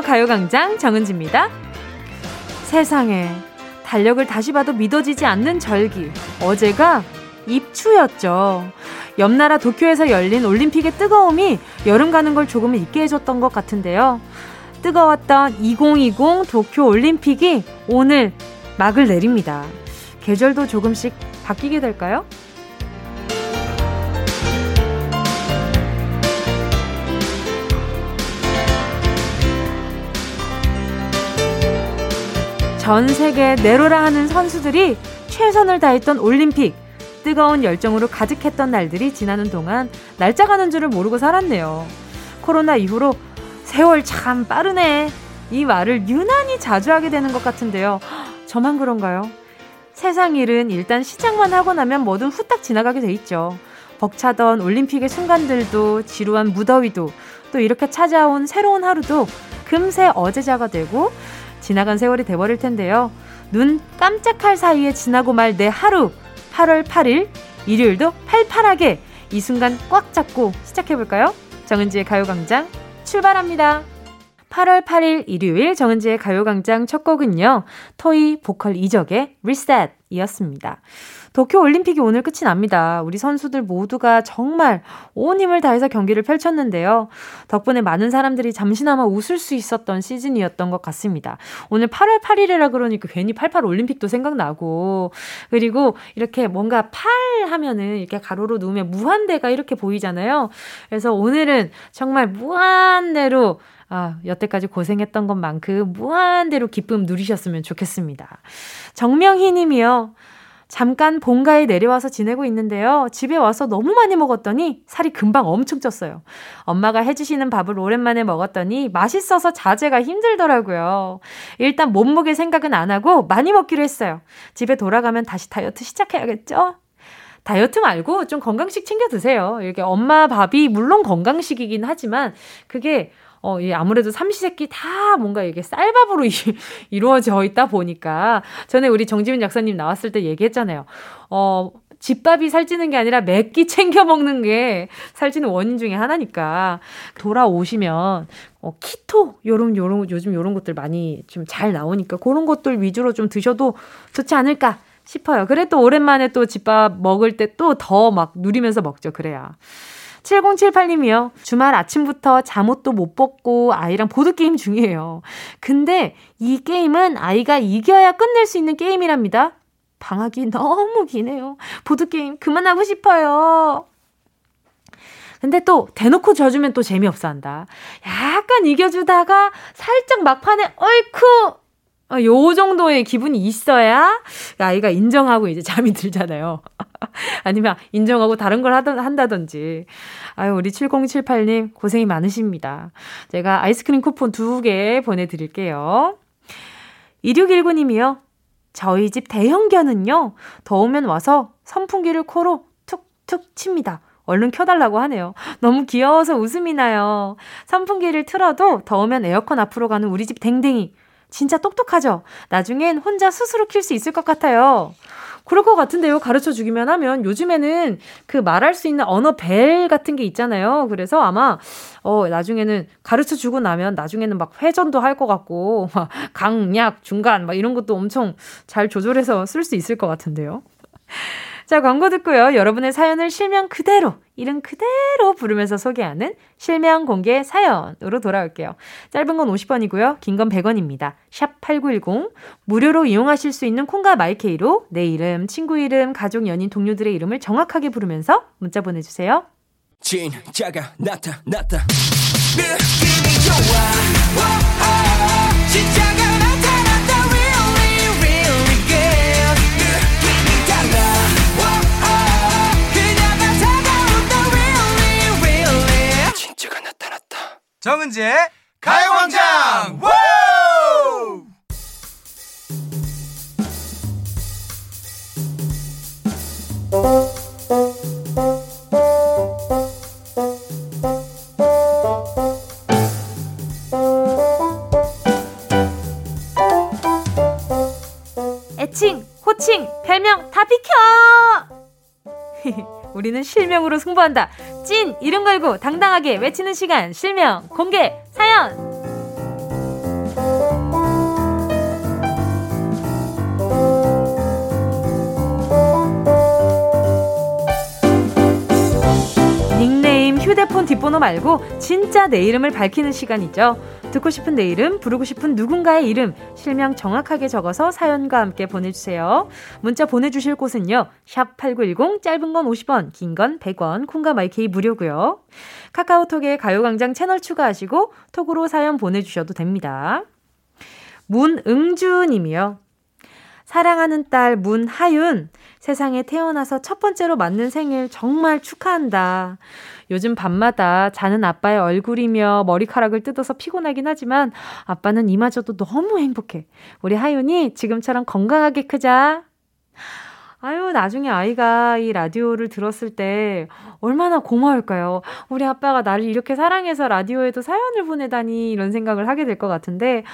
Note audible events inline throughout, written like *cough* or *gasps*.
가요광장 정은지입니다. 세상에, 달력을 다시 봐도 믿어지지 않는 절기. 어제가 입추였죠. 옆 나라 도쿄에서 열린 올림픽의 뜨거움이 여름 가는 걸 조금은 잊게 해줬던 것 같은데요. 뜨거웠던 2020 도쿄 올림픽이 오늘 막을 내립니다. 계절도 조금씩 바뀌게 될까요? 전 세계 내로라 하는 선수들이 최선을 다했던 올림픽. 뜨거운 열정으로 가득했던 날들이 지나는 동안 날짜 가는 줄을 모르고 살았네요. 코로나 이후로 세월 참 빠르네. 이 말을 유난히 자주 하게 되는 것 같은데요. 저만 그런가요? 세상 일은 일단 시작만 하고 나면 뭐든 후딱 지나가게 돼 있죠. 벅차던 올림픽의 순간들도 지루한 무더위도 또 이렇게 찾아온 새로운 하루도 금세 어제자가 되고 지나간 세월이 돼버릴 텐데요. 눈 깜짝할 사이에 지나고 말 내 하루 8월 8일 일요일도 팔팔하게 이 순간 꽉 잡고 시작해볼까요? 정은지의 가요광장 출발합니다. 8월 8일 일요일 정은지의 가요광장 첫 곡은요. 토이 보컬 이적의 리셋 이었습니다. 도쿄 올림픽이 오늘 끝이 납니다. 우리 선수들 모두가 정말 온 힘을 다해서 경기를 펼쳤는데요. 덕분에 많은 사람들이 잠시나마 웃을 수 있었던 시즌이었던 것 같습니다. 오늘 8월 8일이라 그러니까 괜히 88 올림픽도 생각나고 그리고 이렇게 뭔가 8 하면은 이렇게 가로로 누우면 무한대가 이렇게 보이잖아요. 그래서 오늘은 정말 무한대로 아, 여태까지 고생했던 것만큼 무한대로 기쁨 누리셨으면 좋겠습니다. 정명희 님이요. 잠깐 본가에 내려와서 지내고 있는데요. 집에 와서 너무 많이 먹었더니 살이 금방 엄청 쪘어요. 엄마가 해주시는 밥을 오랜만에 먹었더니 맛있어서 자제가 힘들더라고요. 일단 몸무게 생각은 안 하고 많이 먹기로 했어요. 집에 돌아가면 다시 다이어트 시작해야겠죠? 다이어트 말고 좀 건강식 챙겨 드세요. 이렇게 엄마 밥이 물론 건강식이긴 하지만 그게 어, 예, 아무래도 삼시세끼 다 뭔가 이게 쌀밥으로 *laughs* 이, 루어져 있다 보니까 전에 우리 정지민 약사님 나왔을 때 얘기했잖아요. 어, 집밥이 살찌는 게 아니라 맵기 챙겨 먹는 게 살찌는 원인 중에 하나니까 돌아오시면 어, 키토 요런 요런 요즘 요런 것들 많이 좀 잘 나오니까 그런 것들 위주로 좀 드셔도 좋지 않을까 싶어요. 그래 또 오랜만에 또 집밥 먹을 때 또 더 막 누리면서 먹죠. 그래야. 7078님이요. 주말 아침부터 잠옷도 못 벗고 아이랑 보드게임 중이에요. 근데 이 게임은 아이가 이겨야 끝낼 수 있는 게임이랍니다. 방학이 너무 기네요. 보드게임 그만하고 싶어요. 근데 또 대놓고 져주면 또 재미없어 한다. 약간 이겨주다가 살짝 막판에 어이쿠 어, 요 정도의 기분이 있어야 아이가 인정하고 이제 잠이 들잖아요. *laughs* 아니면 인정하고 다른 걸 하던, 한다든지. 아유, 우리 7078님 고생이 많으십니다. 제가 아이스크림 쿠폰 두 개 보내드릴게요. 2619님이요. 저희 집 대형견은요, 더우면 와서 선풍기를 코로 툭툭 칩니다. 얼른 켜달라고 하네요. *gasps* 너무 귀여워서 웃음이 나요. 선풍기를 틀어도 더우면 에어컨 앞으로 가는 우리 집 댕댕이. 진짜 똑똑하죠? 나중엔 혼자 스스로 킬수 있을 것 같아요. 그럴 것 같은데요. 가르쳐 주기만 하면 요즘에는 그 말할 수 있는 언어 벨 같은 게 있잖아요. 그래서 아마 어 나중에는 가르쳐 주고 나면 나중에는 막 회전도 할 것 같고 *laughs* 막 강약 중간 막 이런 것도 엄청 잘 조절해서 쓸 수 있을 것 같은데요. 자, 광고 듣고요. 여러분의 사연을 실명 그대로, 이름 그대로 부르면서 소개하는 실명 공개 사연으로 돌아올게요. 짧은 건 50원이고요. 긴 건 100원입니다. 샵 8910. 무료로 이용하실 수 있는 콩과 마이케이로 내 이름, 친구 이름, 가족, 연인, 동료들의 이름을 정확하게 부르면서 문자 보내주세요. 진짜가 나타났다. 느낌이 좋아. 정은지의 가요광장! 애칭, 호칭, 별명 다 비켜! *laughs* 우리는 실명으로 승부한다. 찐 이름 걸고 당당하게 외치는 시간 실명 공개 사연. 뒷번호 말고 진짜 내 이름을 밝히는 시간이죠. 듣고 싶은 내 이름, 부르고 싶은 누군가의 이름, 실명 정확하게 적어서 사연과 함께 보내주세요. 문자 보내주실 곳은요. 샵 8910, 짧은 건 50원, 긴 건 100원, 콩과 마이케이 무료고요. 카카오톡에 가요광장 채널 추가하시고 톡으로 사연 보내주셔도 됩니다. 문응주 님이요. 사랑하는 딸 문하윤, 세상에 태어나서 첫 번째로 맞는 생일 정말 축하한다. 요즘 밤마다 자는 아빠의 얼굴이며 머리카락을 뜯어서 피곤하긴 하지만 아빠는 이마저도 너무 행복해. 우리 하윤이 지금처럼 건강하게 크자. 아유, 나중에 아이가 이 라디오를 들었을 때 얼마나 고마울까요? 우리 아빠가 나를 이렇게 사랑해서 라디오에도 사연을 보내다니 이런 생각을 하게 될 것 같은데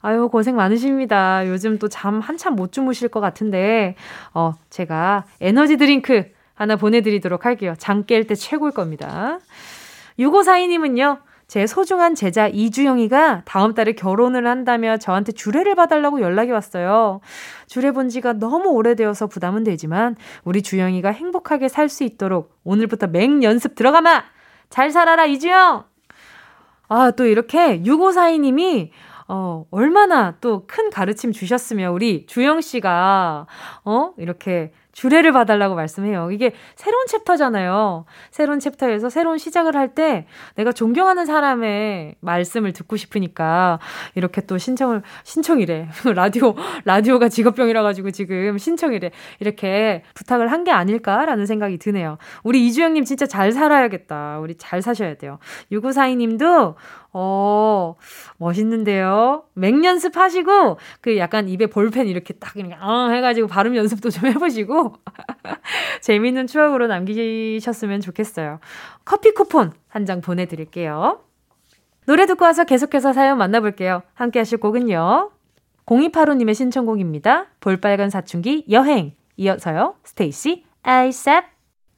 아유, 고생 많으십니다. 요즘 또 잠 한참 못 주무실 것 같은데, 어, 제가 에너지 드링크 하나 보내드리도록 할게요. 잠 깰 때 최고일 겁니다. 6542님은요, 제 소중한 제자 이주영이가 다음 달에 결혼을 한다며 저한테 주례를 봐달라고 연락이 왔어요. 주례 본 지가 너무 오래되어서 부담은 되지만 우리 주영이가 행복하게 살 수 있도록 오늘부터 맹 연습 들어가마! 잘 살아라, 이주영! 아, 또 이렇게 6542님이 어, 얼마나 또 큰 가르침 주셨으면 우리 주영 씨가, 어, 이렇게 주례를 봐달라고 말씀해요. 이게 새로운 챕터잖아요. 새로운 챕터에서 새로운 시작을 할 때 내가 존경하는 사람의 말씀을 듣고 싶으니까 이렇게 또 신청을, 신청이래. *laughs* 라디오, 라디오가 직업병이라 가지고 지금 신청이래. 이렇게 부탁을 한 게 아닐까라는 생각이 드네요. 우리 이주영님 진짜 잘 살아야겠다. 우리 잘 사셔야 돼요. 6942님도 어, 멋있는데요. 맹 연습 하시고, 그 약간 입에 볼펜 이렇게 딱, 그냥, 어, 해가지고 발음 연습도 좀 해보시고, *laughs* 재미있는 추억으로 남기셨으면 좋겠어요. 커피 쿠폰 한 장 보내드릴게요. 노래 듣고 와서 계속해서 사연 만나볼게요. 함께 하실 곡은요. 0285님의 신청곡입니다. 볼빨간 사춘기 여행. 이어서요. STAYC ASAP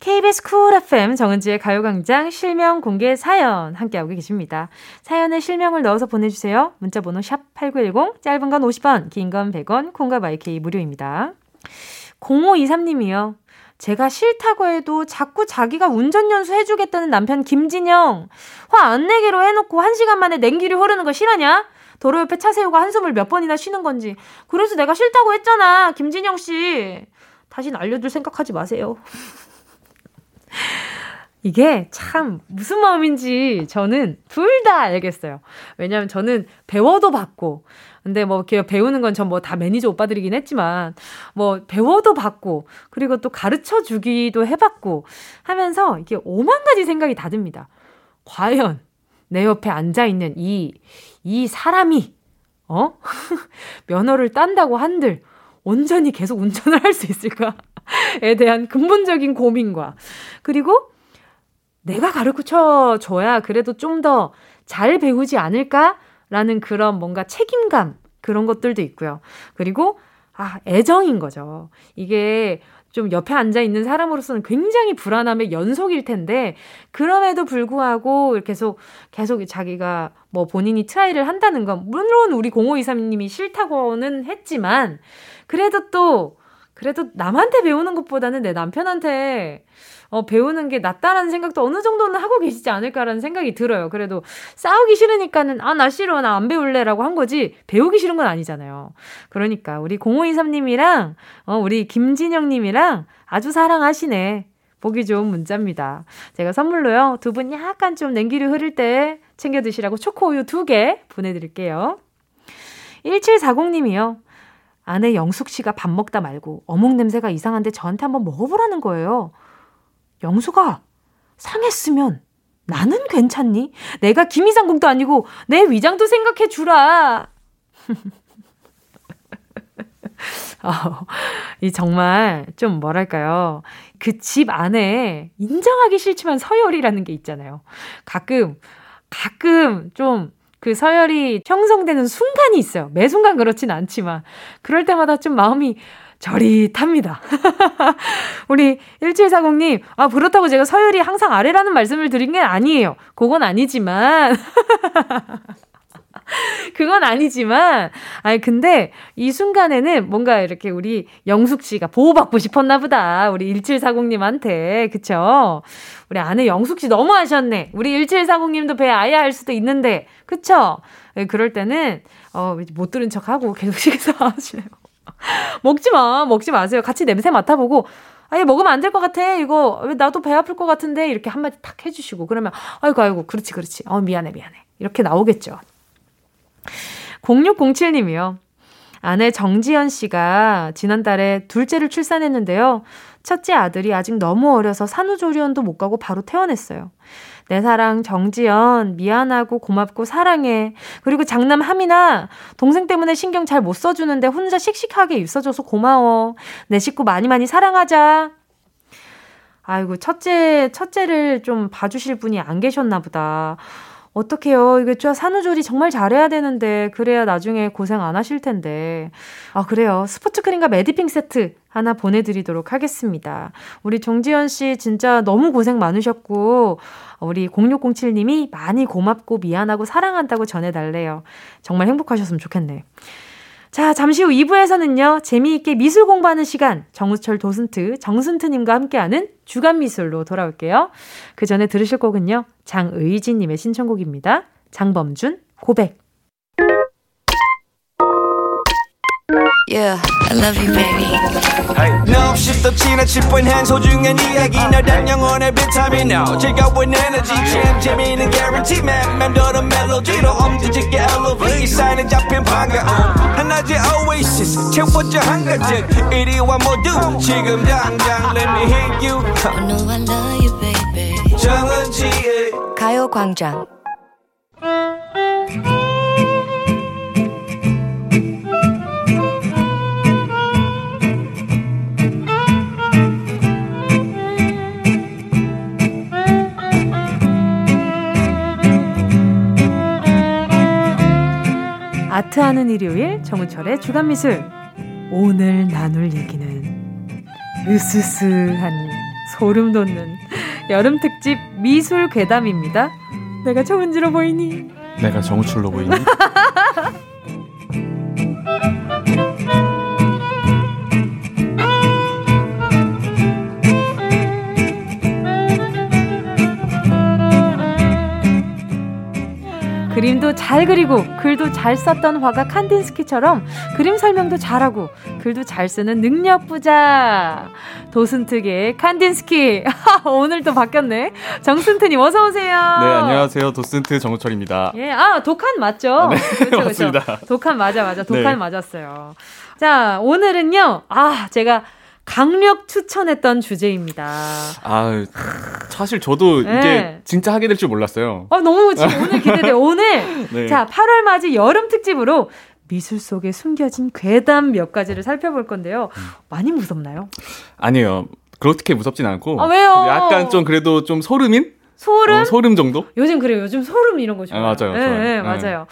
KBS Cool FM 정은지의 가요광장 실명 공개 사연 함께하고 계십니다. 사연에 실명을 넣어서 보내주세요. 문자번호 샵 8910, 짧은 건 50원, 긴 건 100원, 콩과 my K 무료입니다. 0523님이요. 제가 싫다고 해도 자꾸 자기가 운전연수 해주겠다는 남편 김진영. 화 안 내기로 해놓고 한 시간 만에 냉기를 흐르는 거 싫어냐? 도로 옆에 차 세우고 한숨을 몇 번이나 쉬는 건지. 그래서 내가 싫다고 했잖아, 김진영 씨. 다신 알려줄 생각하지 마세요. 이게 참 무슨 마음인지 저는 둘 다 알겠어요. 왜냐면 저는 배워도 받고, 근데 뭐 배우는 건 전 뭐 다 매니저 오빠들이긴 했지만, 뭐 배워도 받고, 그리고 또 가르쳐 주기도 해봤고 하면서 이게 오만 가지 생각이 다 듭니다. 과연 내 옆에 앉아있는 이, 이 사람이, 어? *laughs* 면허를 딴다고 한들 온전히 계속 운전을 할 수 있을까 에 대한 근본적인 고민과, 그리고 내가 가르쳐 줘야 그래도 좀 더 잘 배우지 않을까라는 그런 뭔가 책임감 그런 것들도 있고요. 그리고 아, 애정인 거죠. 이게 좀 옆에 앉아 있는 사람으로서는 굉장히 불안함의 연속일 텐데 그럼에도 불구하고 계속 계속 자기가 뭐 본인이 try를 한다는 건 물론 우리 0523님이 싫다고는 했지만 그래도 또 그래도 남한테 배우는 것보다는 내 남편한테 어, 배우는 게 낫다라는 생각도 어느 정도는 하고 계시지 않을까라는 생각이 들어요. 그래도 싸우기 싫으니까는, 아, 나 싫어. 나 안 배울래라고 한 거지, 배우기 싫은 건 아니잖아요. 그러니까, 우리 0523님이랑, 어, 우리 김진영님이랑 아주 사랑하시네. 보기 좋은 문자입니다. 제가 선물로요, 두 분 약간 좀 냉기를 흐를 때 챙겨 드시라고 초코우유 두 개 보내드릴게요. 1740님이요. 아내 영숙 씨가 밥 먹다 말고 어묵 냄새가 이상한데 저한테 한번 먹어보라는 거예요. 영수가 상했으면 나는 괜찮니? 내가 김이상궁도 아니고 내 위장도 생각해 주라. *laughs* 어, 이 정말 좀 뭐랄까요. 그 집 안에 인정하기 싫지만 서열이라는 게 있잖아요. 가끔, 가끔 좀 그 서열이 형성되는 순간이 있어요. 매 순간 그렇진 않지만. 그럴 때마다 좀 마음이 저릿합니다. *laughs* 우리 1740님, 아, 그렇다고 제가 서열이 항상 아래라는 말씀을 드린 게 아니에요. 그건 아니지만. *laughs* *laughs* 그건 아니지만, 아니, 근데 이 순간에는 뭔가 이렇게 우리 영숙 씨가 보호받고 싶었나 보다. 우리 1740님한테. 그쵸? 우리 아내 영숙 씨 너무 하셨네. 우리 1740님도 배 아야 할 수도 있는데. 그쵸? 네, 그럴 때는, 어, 못 들은 척 하고 계속 식사 *laughs* 하시래요. 먹지 마. 먹지 마세요. 같이 냄새 맡아보고, 아예 먹으면 안 될 것 같아. 이거 왜 나도 배 아플 것 같은데 이렇게 한마디 탁 해주시고 그러면 아이고 아이고 그렇지 그렇지. 어 미안해 미안해 이렇게 나오겠죠. 0607님이요. 아내 정지연 씨가 지난달에 둘째를 출산했는데요. 첫째 아들이 아직 너무 어려서 산후조리원도 못 가고 바로 퇴원했어요. 내 사랑 정지연 미안하고 고맙고 사랑해. 그리고 장남 하민아 동생 때문에 신경 잘 못 써주는데 혼자 씩씩하게 있어줘서 고마워. 내 식구 많이 많이 사랑하자. 아이고 첫째 첫째를 좀 봐주실 분이 안 계셨나 보다. 어떡해요. 이게 저 산후조리 정말 잘해야 되는데, 그래야 나중에 고생 안 하실 텐데. 아, 그래요. 스포츠 크림과 메디핑 세트 하나 보내드리도록 하겠습니다. 우리 정지현 씨 진짜 너무 고생 많으셨고, 우리 0607님이 많이 고맙고 미안하고 사랑한다고 전해달래요. 정말 행복하셨으면 좋겠네. 자, 잠시 후 2부에서는요, 재미있게 미술 공부하는 시간, 정우철 도슨트, 정순트님과 함께하는 주간 미술로 돌아올게요. 그 전에 들으실 곡은요, 장의진님의 신청곡입니다. 장범준, 고백. Yeah, I love you, baby. No, she's the china chip when hands hold you and 이야기 너란 영혼의 비타민 now. 즐거운 에너지 참 재미있는 guarantee man. 맴도는 멜로디로 엄지짓게 elevate. 사인은 잡힌 반가움. 하나의 oasis 채워져 한가득. 이리와 모두 지금 당장 let me hit you. I know I love you, baby. 정은지의 가요광장. 아트하는 일요일 정은철의 주간미술 오늘 나눌 얘기는 으스스하니 소름 돋는 여름 특집 미술 괴담입니다. 내가 정은지로 보이니? 내가 정우철로 보이니? 그림도 잘 그리고 글도 잘 썼던 화가 칸딘스키처럼 그림 설명도 잘하고 글도 잘 쓰는 능력 부자 도슨트계 칸딘스키 *laughs* 오늘 또 바뀌었네 정순트님 어서 오세요. 네 안녕하세요 도슨트 정우철입니다. 예, 아 독한 맞죠? 아, 네. 그렇죠, 맞습니다. 그렇죠. 독한 맞아 맞아 독한 네. 맞았어요. 자 오늘은요 아 제가 강력 추천했던 주제입니다. 아, 사실 저도 네. 이제 진짜 하게 될 줄 몰랐어요. 아, 너무 지금 오늘 기대돼. 오늘 *laughs* 네. 자, 8월 맞이 여름 특집으로 미술 속에 숨겨진 괴담 몇 가지를 살펴볼 건데요. 많이 무섭나요? 아니에요. 그렇게 무섭진 않고. 아, 왜요? 약간 좀 그래도 좀 소름인? 소름? 어, 소름 정도? 요즘 그래요. 요즘 소름 이런 거 좋아요. 아, 맞아요. 네, 네, 맞아요.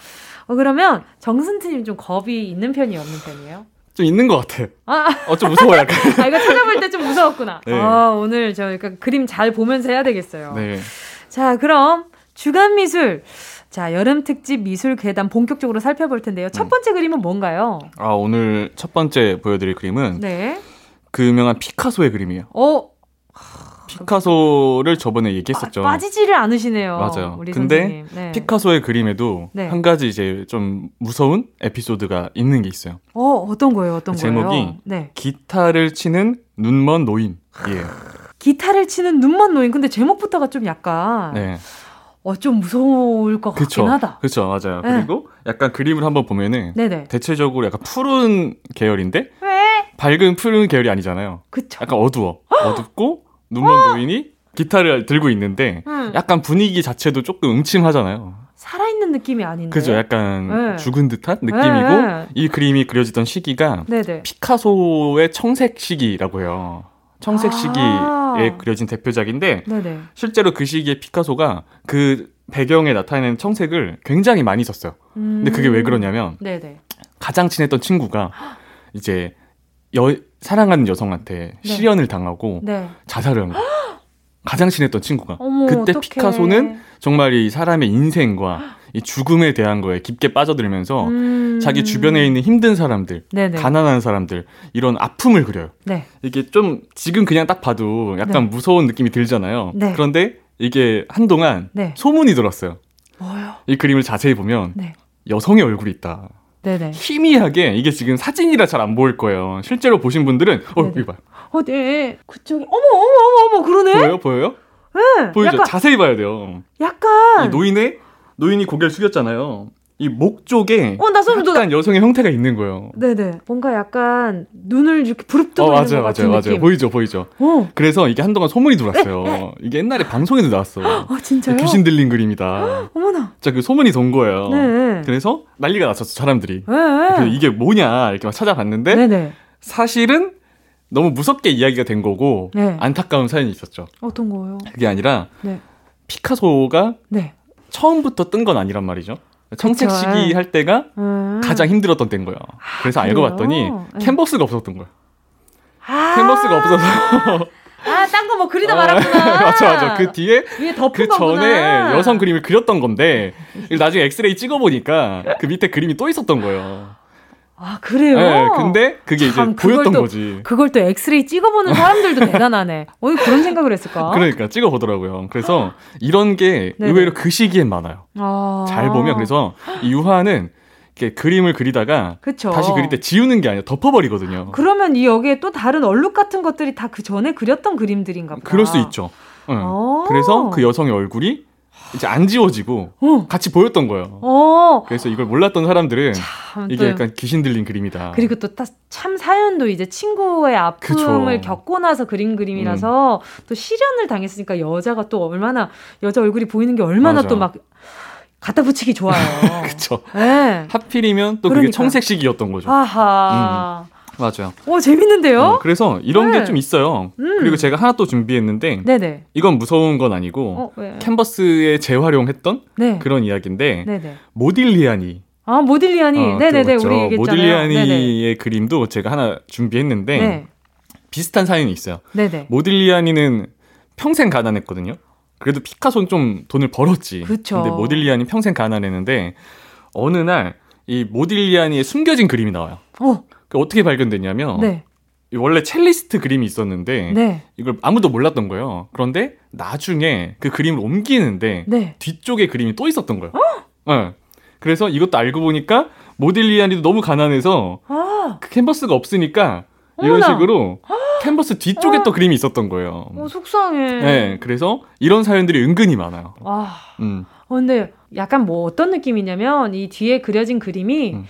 어, 그러면 정순트님 좀 겁이 있는 편이 없는 편이에요? 좀 있는 것 같아. 아, 어, 좀 무서워, 약간. *laughs* 아, 이거 찾아볼 때 좀 무서웠구나. 네. 아, 오늘 저 약간 그림 잘 보면서 해야 되겠어요. 네. 자, 그럼 주간 미술. 자, 여름 특집 미술 괴담 본격적으로 살펴볼 텐데요. 첫 음. 번째 음. 그림은 뭔가요? 아, 오늘 첫 번째 보여드릴 그림은. 네. 그 유명한 피카소의 그림이에요. 어, 피카소를 저번에 얘기했었죠. 빠, 지지를 않으시네요. 맞아요. 근데 네. 피카소의 그림에도 네. 한 가지 이제 좀 무서운 에피소드가 있는 게 있어요. 어, 어떤 거예요? 어떤 그 제목이 거예요? 네. 기타를 치는 눈먼 노인이에요. 기타를 치는 눈먼 노인. 근데 제목부터가 좀 약간 네. 어, 좀 무서울 것 그쵸, 같긴 하다. 그렇죠, 맞아요. 네. 그리고 약간 그림을 한번 보면은 네네. 대체적으로 약간 푸른 계열인데 왜? 밝은 푸른 계열이 아니잖아요. 그쵸. 약간 어두워. *gasps* 어둡고 눈먼 노인이 기타를 들고 있는데 음. 약간 분위기 자체도 조금 음침하잖아요. 살아있는 느낌이 아닌데. 그죠. 약간 네. 죽은 듯한 느낌이고 네. 이 그림이 그려지던 시기가 네네. 피카소의 청색 시기라고 해요. 청색 시기에 아~ 그려진 대표작인데 네네. 실제로 그 시기에 피카소가 그 배경에 나타내는 청색을 굉장히 많이 썼어요. 음~ 근데 그게 왜 그러냐면 네네. 가장 친했던 친구가 이제 여, 사랑하는 여성한테 네. 실연을 당하고 네. 자살을 한 거예요. *gasps* 가장 친했던 친구가. 어머, 그때 어떡해. 피카소는 정말 이 사람의 인생과 이 죽음에 대한 거에 깊게 빠져들면서 음... 자기 주변에 있는 힘든 사람들, 네네. 가난한 사람들 이런 아픔을 그려요. 네. 이게 좀 지금 그냥 딱 봐도 약간 네. 무서운 느낌이 들잖아요. 네. 그런데 이게 한동안 네. 소문이 들었어요. 뭐요? 이 그림을 자세히 보면 네. 여성의 얼굴이 있다. 네네. 희미하게 이게 지금 사진이라 잘 안 보일 거예요. 실제로 보신 분들은 어 이거 봐요. 어, 네. 그쪽에 어머 어머 어머 어머 그러네. 보여요, 보여요? 네. 보이죠? 약간, 자세히 봐야 돼요. 약간 노인의 노인이 고개를 숙였잖아요. 이 목 쪽에 어, 나 소름 약간 여성의 형태가 있는 거예요. 네네. 뭔가 약간 눈을 이렇게 부릅뜨고 어, 맞아요, 있는 것 같은 맞아요, 느낌. 보이죠, 보이죠. 어. 그래서 이게 한동안 소문이 돌았어요. 이게 옛날에 방송에도 나왔어. *gasps* 아 진짜요? 귀신 들린 그림이다. *gasps* 어머나. 자, 그 소문이 돈 거예요. 네. 그래서 난리가 났었어, 사람들이. 네. 이게 뭐냐 이렇게 막 찾아봤는데 네네. 사실은 너무 무섭게 이야기가 된 거고 네. 안타까운 사연이 있었죠. 어떤 거요? 그게 아니라 네. 피카소가 네. 처음부터 뜬 건 아니란 말이죠. 청책 시기 할 때가 음. 가장 힘들었던 때인 거야. 그래서 아, 알고 봤더니 네. 캔버스가 없었던 거야. 아~ 캔버스가 없어서 아, 딴 거 뭐 그리다 말았구나. *laughs* 맞아, 맞아. 그 뒤에 그 전에 여성 그림을 그렸던 건데 나중에 엑스레이 찍어 보니까 그 밑에 그림이 또 있었던 거예요. 아 그래요? 네, 근데 그게 이제 보였던 또, 거지. 그걸 또 엑스레이 찍어보는 사람들도 *laughs* 대단하네. 어 그런 생각을 했을까? 그러니까 찍어보더라고요. 그래서 이런 게 네네. 의외로 그 시기엔 많아요. 아~ 잘 보면 그래서 이 유화는 이렇게 그림을 그리다가 그쵸. 다시 그릴 때 지우는 게 아니라 덮어버리거든요. 그러면 이 여기에 또 다른 얼룩 같은 것들이 다 그 전에 그렸던 그림들인가 봐. 그럴 수 있죠. 응. 그래서 그 여성의 얼굴이 이제 안 지워지고 어. 같이 보였던 거예요. 어. 그래서 이걸 몰랐던 사람들은 참, 이게 약간 귀신 들린 그림이다. 그리고 또 참 사연도 이제 친구의 아픔을 그쵸. 겪고 나서 그린 그림이라서 음. 또 실현을 당했으니까 여자가 또 얼마나 여자 얼굴이 보이는 게 얼마나 또 막 갖다 붙이기 좋아요. *laughs* 그렇죠. 네. 하필이면 또 그러니까. 그게 청색식이었던 거죠. 아하. 음. 맞아요. 오, 재밌는데요? 어, 그래서 이런 네. 게좀 있어요. 음. 그리고 제가 하나 또 준비했는데, 네네. 이건 무서운 건 아니고, 어, 캔버스에 재활용했던 네. 그런 이야기인데, 네네. 모딜리아니. 아, 모딜리아니. 어, 네네네, 우리 얘기했잖아요. 모딜리아니의 네네. 그림도 제가 하나 준비했는데, 네. 비슷한 사연이 있어요. 네네. 모딜리아니는 평생 가난했거든요. 그래도 피카소는 좀 돈을 벌었지. 그쵸. 근데 모딜리아니 평생 가난했는데, 어느 날, 이 모딜리아니의 숨겨진 그림이 나와요. 어. 그 어떻게 발견됐냐면 네. 원래 첼리스트 그림이 있었는데 네. 이걸 아무도 몰랐던 거예요. 그런데 나중에 그 그림을 옮기는데 네. 뒤쪽에 그림이 또 있었던 거예요. 어? 네. 그래서 이것도 알고 보니까 모딜리안이도 너무 가난해서 아. 그 캔버스가 없으니까 이런 어머나. 식으로 캔버스 뒤쪽에 아. 또 그림이 있었던 거예요. 어, 속상해. 네, 그래서 이런 사연들이 은근히 많아요. 아. 음. 어, 근데 약간 뭐 어떤 느낌이냐면 이 뒤에 그려진 그림이 음.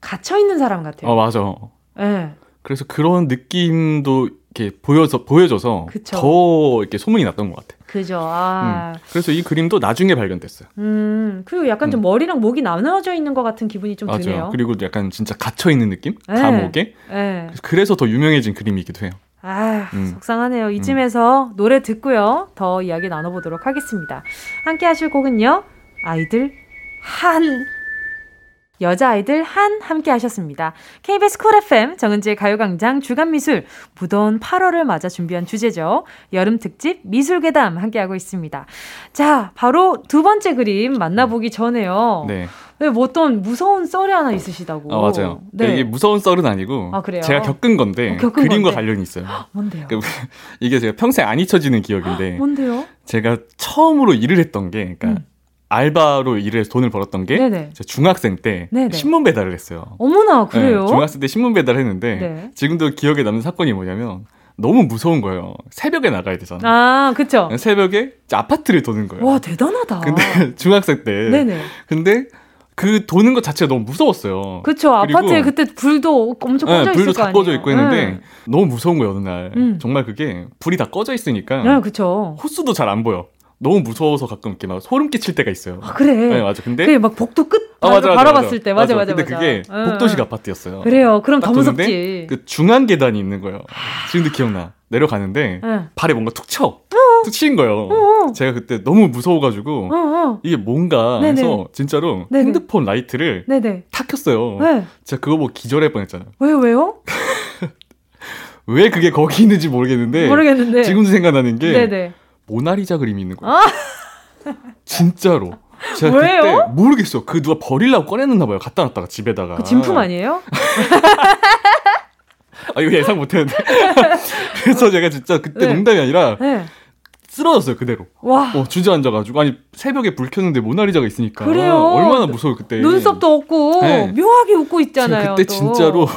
갇혀 있는 사람 같아요. 어 맞아. 예. 네. 그래서 그런 느낌도 이렇게 보여서 보여줘서 그쵸. 더 이렇게 소문이 났던 것 같아. 그죠. 아. 음. 그래서 이 그림도 나중에 발견됐어요. 음. 그리고 약간 좀 음. 머리랑 목이 나눠져 있는 것 같은 기분이 좀 맞아요. 드네요. 그리고 약간 진짜 갇혀 있는 느낌? 네. 감옥에. 네. 그래서 더 유명해진 그림이기도 해요. 아, 음. 속상하네요. 이쯤에서 음. 노래 듣고요. 더 이야기 나눠보도록 하겠습니다. 함께 하실 곡은요. 아이들 한 여자아이들 한 함께 하셨습니다. KBS 쿨 FM 정은지의 가요광장 주간미술 무더운 8월을 맞아 준비한 주제죠. 여름 특집 미술괴담 함께하고 있습니다. 자, 바로 두 번째 그림 만나보기 전에요. 네. 네, 뭐 어떤 무서운 썰이 하나 있으시다고. 아, 맞아요. 네. 이게 무서운 썰은 아니고 아, 그래요? 제가 겪은 건데 어, 겪은 그림과 건데. 관련이 있어요. 뭔데요? 그, *laughs* 이게 제가 평생 안 잊혀지는 기억인데 뭔데요? 제가 처음으로 일을 했던 게 그러니까 음. 알바로 일을 해서 돈을 벌었던 게 네네. 중학생 때 네네. 신문 배달을 했어요. 어머나 그래요? 네, 중학생 때 신문 배달을 했는데 네. 지금도 기억에 남는 사건이 뭐냐면 너무 무서운 거예요. 새벽에 나가야 되잖아. 아, 그쵸. 새벽에 아파트를 도는 거예요. 와, 대단하다. 근데 *laughs* 중학생 때. 네네. 근데 그 도는 것 자체가 너무 무서웠어요. 그쵸. 아파트에 그때 불도 엄청 꺼져 네, 불도 다 꺼져 있고 했는데 네. 너무 무서운 거예요, 어느 날. 음. 정말 그게 불이 다 꺼져 있으니까. 네, 그쵸. 호수도 잘 안 보여. 너무 무서워서 가끔 이렇게 막 소름 끼칠 때가 있어요. 아, 그래. 네, 맞아. 근데 그래 막 복도 끝 아, 맞아, 맞아, 바라봤을 때 맞아 맞아. 근데 맞아. 그게 복도식 아파트였어요. 그래요. 그럼 더 무섭지. 그 중앙 계단이 있는 거예요. 지금도 기억나. 내려가는데 응. 발에 뭔가 툭 쳐. 어. 툭 치인 거예요. 어. 제가 그때 너무 무서워가지고 어어. 이게 뭔가 네네. 해서 진짜로 네네. 핸드폰 라이트를 네네. 탁 켰어요. 네. 제가 그거 보고 기절할 뻔했잖아요. 왜요? 왜요? *laughs* 왜 그게 거기 있는지 모르겠는데 모르겠는데 지금도 생각나는 게 네네. 모나리자 그림이 있는 거예요. 아! *laughs* 진짜로. 제가 왜요? 그때 모르겠어. 그 누가 버리려고 꺼내놨나 봐요. 갖다 놨다가 집에다가. 그 진품 아니에요? *laughs* 아 이거 예상 못했는데. *laughs* 그래서 제가 진짜 그때 네. 농담이 아니라 네. 쓰러졌어요 그대로. 와. 어, 주저앉아가지고 아니 새벽에 불 켰는데 모나리자가 있으니까. 그래요. 얼마나 무서워 그때. 눈썹도 없고 네. 묘하게 웃고 있잖아요. 그때 또. 진짜로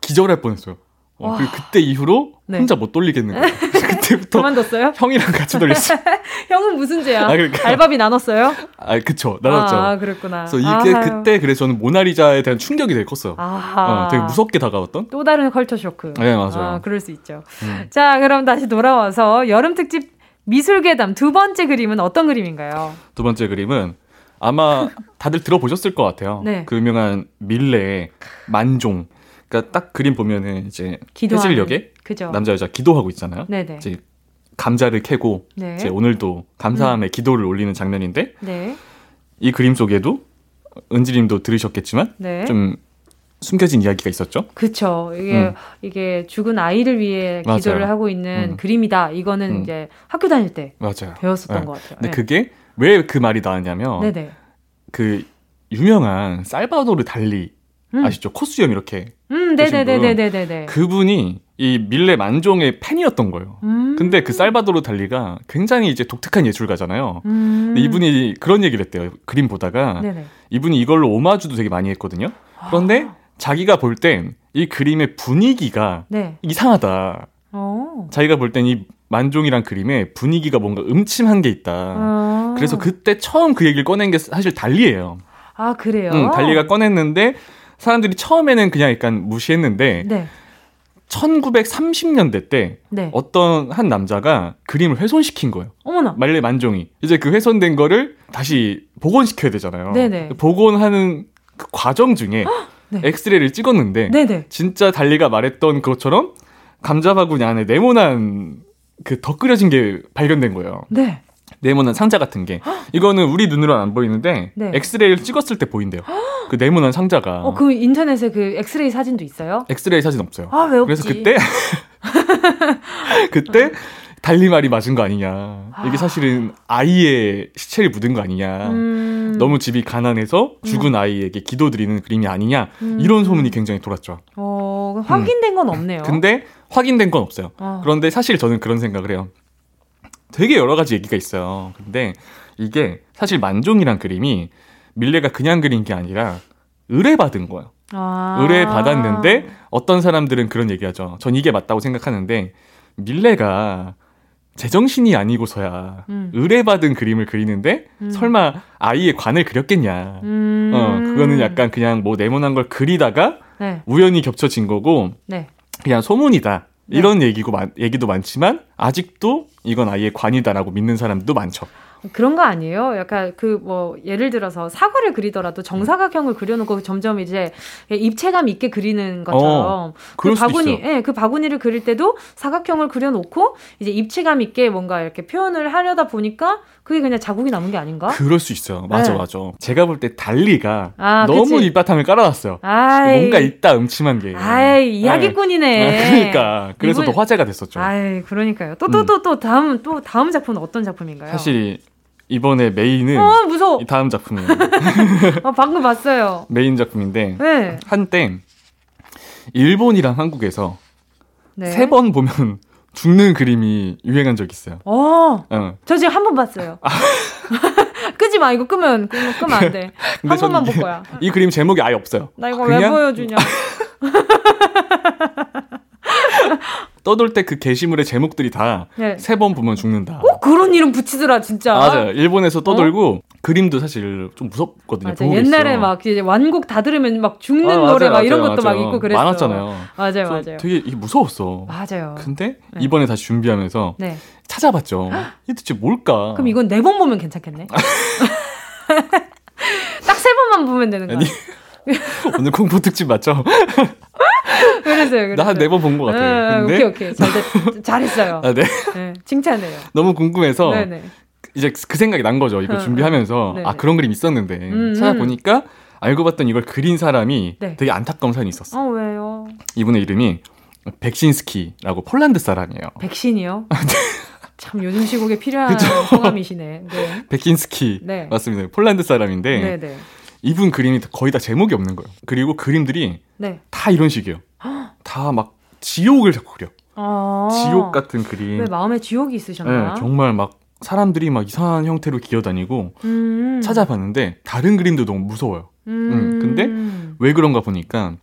기절할 뻔했어요. 어, 그 그때 이후로 네. 혼자 못 돌리겠는 거예요. 그때부터 그만뒀어요? 형이랑 같이 돌렸어요. *laughs* 형은 무슨 죄야? 아, 그러니까. 알바비 나눴어요? 아, 그쵸. 나눴죠. 아, 그랬구나. 그래서 이게 아유. 그때 그래서 저는 모나리자에 대한 충격이 되게 컸어요. 아, 어, 되게 무섭게 다가왔던? 또 다른 컬처 쇼크. 네, 맞아요. 아, 그럴 수 있죠. 음. 자, 그럼 다시 돌아와서 여름 특집 미술괴담 두 번째 그림은 어떤 그림인가요? 두 번째 그림은 아마 다들 들어보셨을 것 같아요. 네. 그 유명한 밀레 만종. 그러니까 딱 그림 보면은 이제 해질녘에 남자 여자 기도하고 있잖아요. 네네. 이제 감자를 캐고 네. 이제 오늘도 감사함의 음. 기도를 올리는 장면인데 네. 이 그림 속에도 은지님도 들으셨겠지만 네. 좀 숨겨진 이야기가 있었죠. 그렇죠. 이게 음. 이게 죽은 아이를 위해 맞아요. 기도를 하고 있는 음. 그림이다. 이거는 음. 이제 학교 다닐 때 맞아요. 배웠었던 네. 것 같아요. 근데 네. 그게 왜 그 말이 나왔냐면 네네. 그 유명한 살바도르 달리 음. 아시죠? 코수염 이렇게. 음, 네네네네네네. 그분이 이 밀레 만종의 팬이었던 거예요. 음. 근데 그 살바도르 달리가 굉장히 이제 독특한 예술가잖아요. 음. 근데 이분이 그런 얘기를 했대요. 그림 보다가 네네. 이분이 이걸로 오마주도 되게 많이 했거든요. 그런데 아. 자기가 볼 땐 이 그림의 분위기가 네. 이상하다. 오. 어. 자기가 볼 땐 이 만종이란 그림의 분위기가 뭔가 음침한 게 있다. 아. 그래서 그때 처음 그 얘기를 꺼낸 게 사실 달리예요. 아 그래요? 응, 달리가 꺼냈는데 사람들이 처음에는 그냥 약간 무시했는데 네. 1930년대 때 네. 어떤 한 남자가 그림을 훼손시킨 거예요. 어머나. 말레 만종이. 이제 그 훼손된 거를 다시 복원시켜야 되잖아요. 네네. 복원하는 그 과정 중에 네. 엑스레이를 찍었는데 네네. 진짜 달리가 말했던 것처럼 감자 바구니 안에 네모난 그더 끓여진 게 발견된 거예요. 네. 네모난 상자 같은 게 이거는 우리 눈으로는 안 보이는데 네. 엑스레이를 찍었을 때 보인대요. 그 네모난 상자가. 어, 그 인터넷에 그 엑스레이 사진도 있어요? 엑스레이 사진 없어요. 아, 왜 없지? 그래서 그때 *laughs* 그때 달리말이 맞은 거 아니냐. 아. 이게 사실은 아이의 시체를 묻은 거 아니냐. 음. 너무 집이 가난해서 죽은 음. 아이에게 기도드리는 그림이 아니냐. 음. 이런 소문이 굉장히 돌았죠. 어, 확인된 건 없네요. 근데 확인된 건 없어요. 어. 그런데 사실 저는 그런 생각을 해요. 되게 여러 가지 얘기가 있어요. 근데 이게 사실 만종이란 그림이 밀레가 그냥 그린 게 아니라 의뢰받은 거예요. 아~ 의뢰받았는데 어떤 사람들은 그런 얘기하죠. 전 이게 맞다고 생각하는데 밀레가 제정신이 아니고서야 음. 의뢰받은 그림을 그리는데 음. 설마 아이의 관을 그렸겠냐. 음. 어, 그거는 약간 그냥 뭐 네모난 걸 그리다가 네. 우연히 겹쳐진 거고 네. 그냥 소문이다. 네. 이런 얘기고 얘기도 많지만 아직도 이건 아이의 관이다라고 믿는 사람도 많죠. 그런 거 아니에요? 약간 그 뭐 예를 들어서 사과를 그리더라도 정사각형을 그려놓고 점점 이제 입체감 있게 그리는 것처럼 어, 그 바구니, 예, 그 바구니를 그릴 때도 사각형을 그려놓고 이제 입체감 있게 뭔가 이렇게 표현을 하려다 보니까 그게 그냥 자국이 남은 게 아닌가? 그럴 수 있어요. 맞아, 네. 맞아. 제가 볼 때 달리가 아, 너무 그치? 밑바탕을 깔아놨어요. 아이, 뭔가 있다, 음침한 게. 아이, 이야기꾼이네. 네. 그러니까. 그래서 이분... 더 화제가 됐었죠. 아이, 그러니까요. 또, 또, 또, 또, 다음, 또, 다음 작품은 어떤 작품인가요? 사실 이번에 메인은 어, 무서워. 이 다음 작품이에요. *laughs* 아, 방금 봤어요. 메인 작품인데 네. 한때 일본이랑 한국에서 네. 세번 보면 *laughs* 죽는 그림이 유행한 적 있어요. 어. 어. 저 지금 한 번 봤어요. 아. *laughs* 끄지 마. 이거 끄면 끄면, 끄면 안 돼. 한 번만 볼 거야. 이 그림 제목이 아예 없어요. 나 이거 그냥... 왜 보여주냐. 떠돌 때 그 게시물의 제목들이 다 세번 네. 보면 죽는다. 꼭 그런 이름 붙이더라 진짜. 맞아요. 일본에서 떠돌고 어? 그림도 사실 좀 무섭거든요. 맞아. 옛날에 있어. 막 이제 완곡 다 들으면 막 죽는 아, 맞아요, 노래 막 맞아요, 이런 것도 맞아요. 막 있고 그랬어. 많았잖아요. 맞아요, 맞아요. 되게 이게 무서웠어. 맞아요. 근데 네. 이번에 다시 준비하면서 네. 찾아봤죠. 이게 대체 뭘까? 그럼 이건 네 번 보면 괜찮겠네. *laughs* *laughs* 딱 세 번만 보면 되는 거야. 아니, 오늘 공포 특집 맞죠? *laughs* *laughs* 그랬어요. 그랬어요. 나한 네 번 본 것 같아요. 아, 근데... 오케이, 오케이. 잘, 됐, 잘했어요. 아, 네. 네. 칭찬해요. 너무 궁금해서 네네. 이제 그 생각이 난 거죠. 이거 어, 준비하면서. 네네. 아, 그런 그림 있었는데. 음, 음. 찾아보니까 알고 봤더니 이걸 그린 사람이 네. 되게 안타까운 사연이 있었어. 어, 왜요? 이분의 이름이 백신스키라고 폴란드 사람이에요. 백신이요? *laughs* 참 요즘 시국에 필요한 성함이시네. 네. *laughs* 베킨스키 네. 맞습니다. 폴란드 사람인데 네, 네. 이분 그림이 거의 다 제목이 없는 거예요. 그리고 그림들이 네. 다 이런 식이에요. 다 막 지옥을 자꾸 그려. 아~ 지옥 같은 그림. 왜 마음에 지옥이 있으셨나? 네, 정말 막 사람들이 막 이상한 형태로 기어다니고 음~ 찾아봤는데 다른 그림도 너무 무서워요. 음~ 음, 근데 왜 그런가 보니까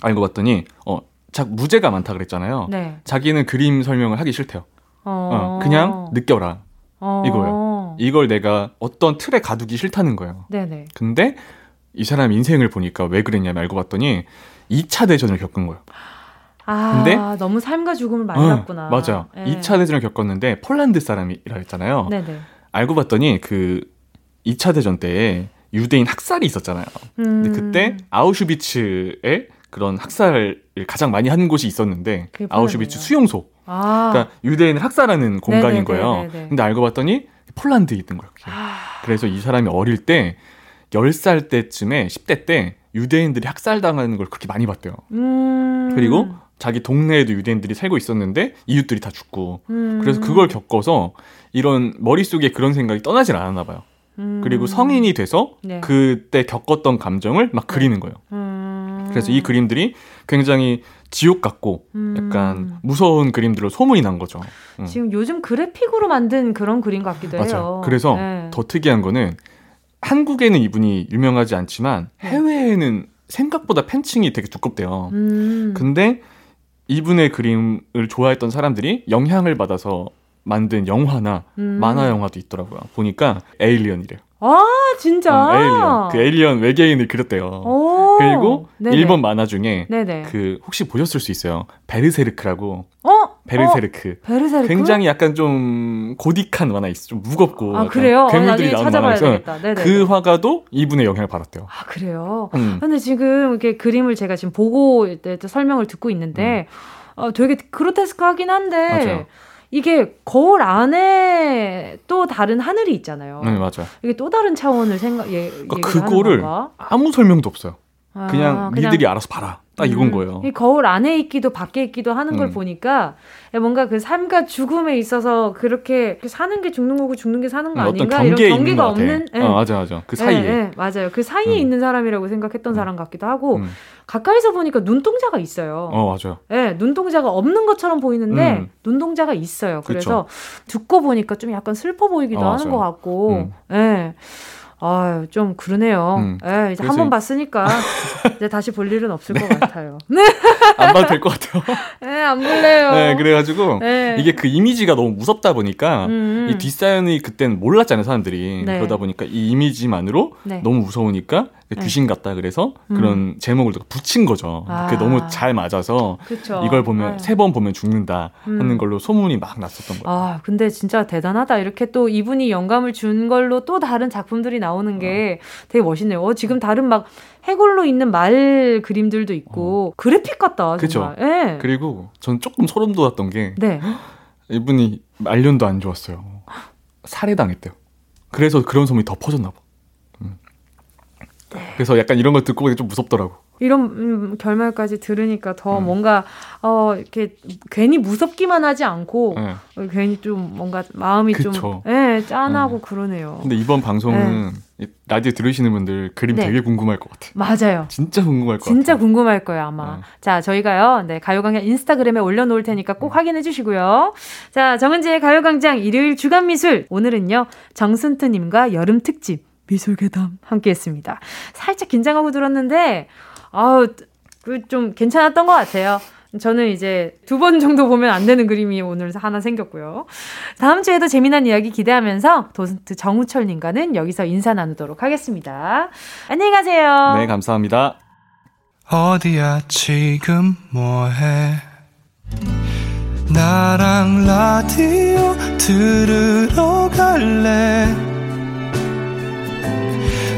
알고 봤더니 어, 자 무죄가 많다 그랬잖아요. 네. 자기는 그림 설명을 하기 싫대요. 어, 어 그냥 느껴라. 어~ 이거예요. 이걸 내가 어떤 틀에 가두기 싫다는 거예요. 네네. 근데 이 사람 인생을 보니까 왜 그랬냐면 알고 봤더니 2차 대전을 겪은 거예요. 아, 근데 너무 삶과 죽음을 많이 어, 봤구나. 맞아. 네. 2차 대전을 겪었는데 폴란드 사람이라 했잖아요. 네네. 알고 봤더니 그 2차 대전 때 유대인 학살이 있었잖아요. 음. 근데 그때 아우슈비츠에 그런 학살을 가장 많이 한 곳이 있었는데 아우슈비츠 수용소. 아. 그러니까 유대인을 학살하는 공간인 네네네네네. 거예요. 근데 알고 봤더니 폴란드에 있는 거예요. 아. 그래서 이 사람이 어릴 때 10살 때쯤에 10대 때 유대인들이 학살당하는 걸 그렇게 많이 봤대요. 음. 그리고 자기 동네에도 유대인들이 살고 있었는데 이웃들이 다 죽고 음. 그래서 그걸 겪어서 이런 머릿속에 그런 생각이 떠나질 않았나 봐요. 음. 그리고 성인이 돼서 네. 그때 겪었던 감정을 막 네. 그리는 거예요. 음. 그래서 이 그림들이 굉장히 지옥 같고 음. 약간 무서운 그림들로 소문이 난 거죠. 음. 지금 요즘 그래픽으로 만든 그런 그림 같기도 맞아요. 해요. 그래서 네. 더 특이한 거는 한국에는 이분이 유명하지 않지만 네. 해외에는 생각보다 팬층이 되게 두껍대요. 음. 근데 이분의 그림을 좋아했던 사람들이 영향을 받아서 만든 영화나 음. 만화 영화도 있더라고요. 보니까 에일리언이래요. 아 진짜 음, 에일리언 그 에일리언 외계인을 그렸대요. 그리고 네네. 일본 만화 중에 네네. 그 혹시 보셨을 수 있어요. 베르세르크라고. 어? 베르세르크. 어? 베르세르크. 굉장히 약간 좀 고딕한 만화 있어. 좀 무겁고. 아 그래요? 괴물들이 어, 나오는 만화에서 그 화가도 이분의 영향을 받았대요. 아 그래요? 음. 근데 지금 이렇게 그림을 제가 지금 보고 설명을 듣고 있는데 음. 어, 되게 그로테스크하긴 한데. 맞아요. 이게 거울 안에 또 다른 하늘이 있잖아요. 네, 맞아요. 이게 또 다른 차원을 생각, 예, 그러니까 그거를 아무 설명도 없어요. 아, 그냥, 그냥 니들이 알아서 봐라. 딱 음, 이건 거예요. 이 거울 안에 있기도 밖에 있기도 하는 음. 걸 보니까 뭔가 그 삶과 죽음에 있어서 그렇게 사는 게 죽는 거고 죽는 게 사는 거 아닌가 이런 경계가 없는. 네. 어, 맞아 맞아. 그 사이에. 네, 네, 맞아요. 그 사이에 음. 있는 사람이라고 생각했던 음. 사람 같기도 하고 음. 가까이서 보니까 눈동자가 있어요. 어 맞아요. 네, 눈동자가 없는 것처럼 보이는데 음. 눈동자가 있어요. 그래서 그쵸. 듣고 보니까 좀 약간 슬퍼 보이기도 어, 하는. 것 같고. 네. 아유, 좀 그러네요. 음. 에 예, 이제 한 번 봤으니까 *laughs* 이제 다시 볼 일은 없을 네. 것 같아요. *laughs* 네. 안 봐도 될 것 같아요. 네, *laughs* 안 볼래요. 네, 그래가지고 네. 이게 그 이미지가 너무 무섭다 보니까 음. 이 뒷사연이 그때는 몰랐잖아요, 사람들이. 네. 그러다 보니까 이 이미지만으로 네. 너무 무서우니까 네. 귀신 같다 그래서 음. 그런 제목을 붙인 거죠. 아. 그게 너무 잘 맞아서 그쵸. 이걸 보면 세 번 보면 죽는다 음. 하는 걸로 소문이 막 났었던 거예요. 아, 근데 진짜 대단하다. 이렇게 또 이분이 영감을 준 걸로 또 다른 작품들이 나오는 게 어. 되게 멋있네요. 어, 지금 다른 막 해골로 있는 말 그림들도 있고 어. 그래픽 같다. 그죠. 네. 그리고 전 조금 소름 돋았던 게 네. 이분이 말년도 안 좋았어요. *gasps* 살해당했대요. 그래서 그런 소문이 더 퍼졌나 봐. 네. 그래서 약간 이런 걸 듣고 좀 무섭더라고. 이런 음, 결말까지 들으니까 더 음. 뭔가 어 이렇게 괜히 무섭기만 하지 않고 네. 어, 괜히 좀 뭔가 마음이 그쵸. 좀 예, 짠하고 네. 그러네요. 근데 이번 방송은 네. 라디오 들으시는 분들 그림 네. 되게 궁금할 것 같아요. 맞아요. 진짜 궁금할 것 같아요. 진짜 궁금할 거예요, 아마. 네. 자, 저희가요. 네, 가요광장 인스타그램에 올려 놓을 테니까 꼭 확인해 주시고요. 자, 정은지의 가요광장 일요일 주간 미술 오늘은요. 정순트 님과 여름 특집 미술괴담 함께 했습니다. 살짝 긴장하고 들었는데, 아우, 그 좀 괜찮았던 것 같아요. 저는 이제 두 번 정도 보면 안 되는 그림이 오늘 하나 생겼고요. 다음 주에도 재미난 이야기 기대하면서 도슨트 정우철님과는 여기서 인사 나누도록 하겠습니다. 안녕히 가세요. 네, 감사합니다. 어디야 지금 뭐해? 나랑 라디오 들으러 갈래?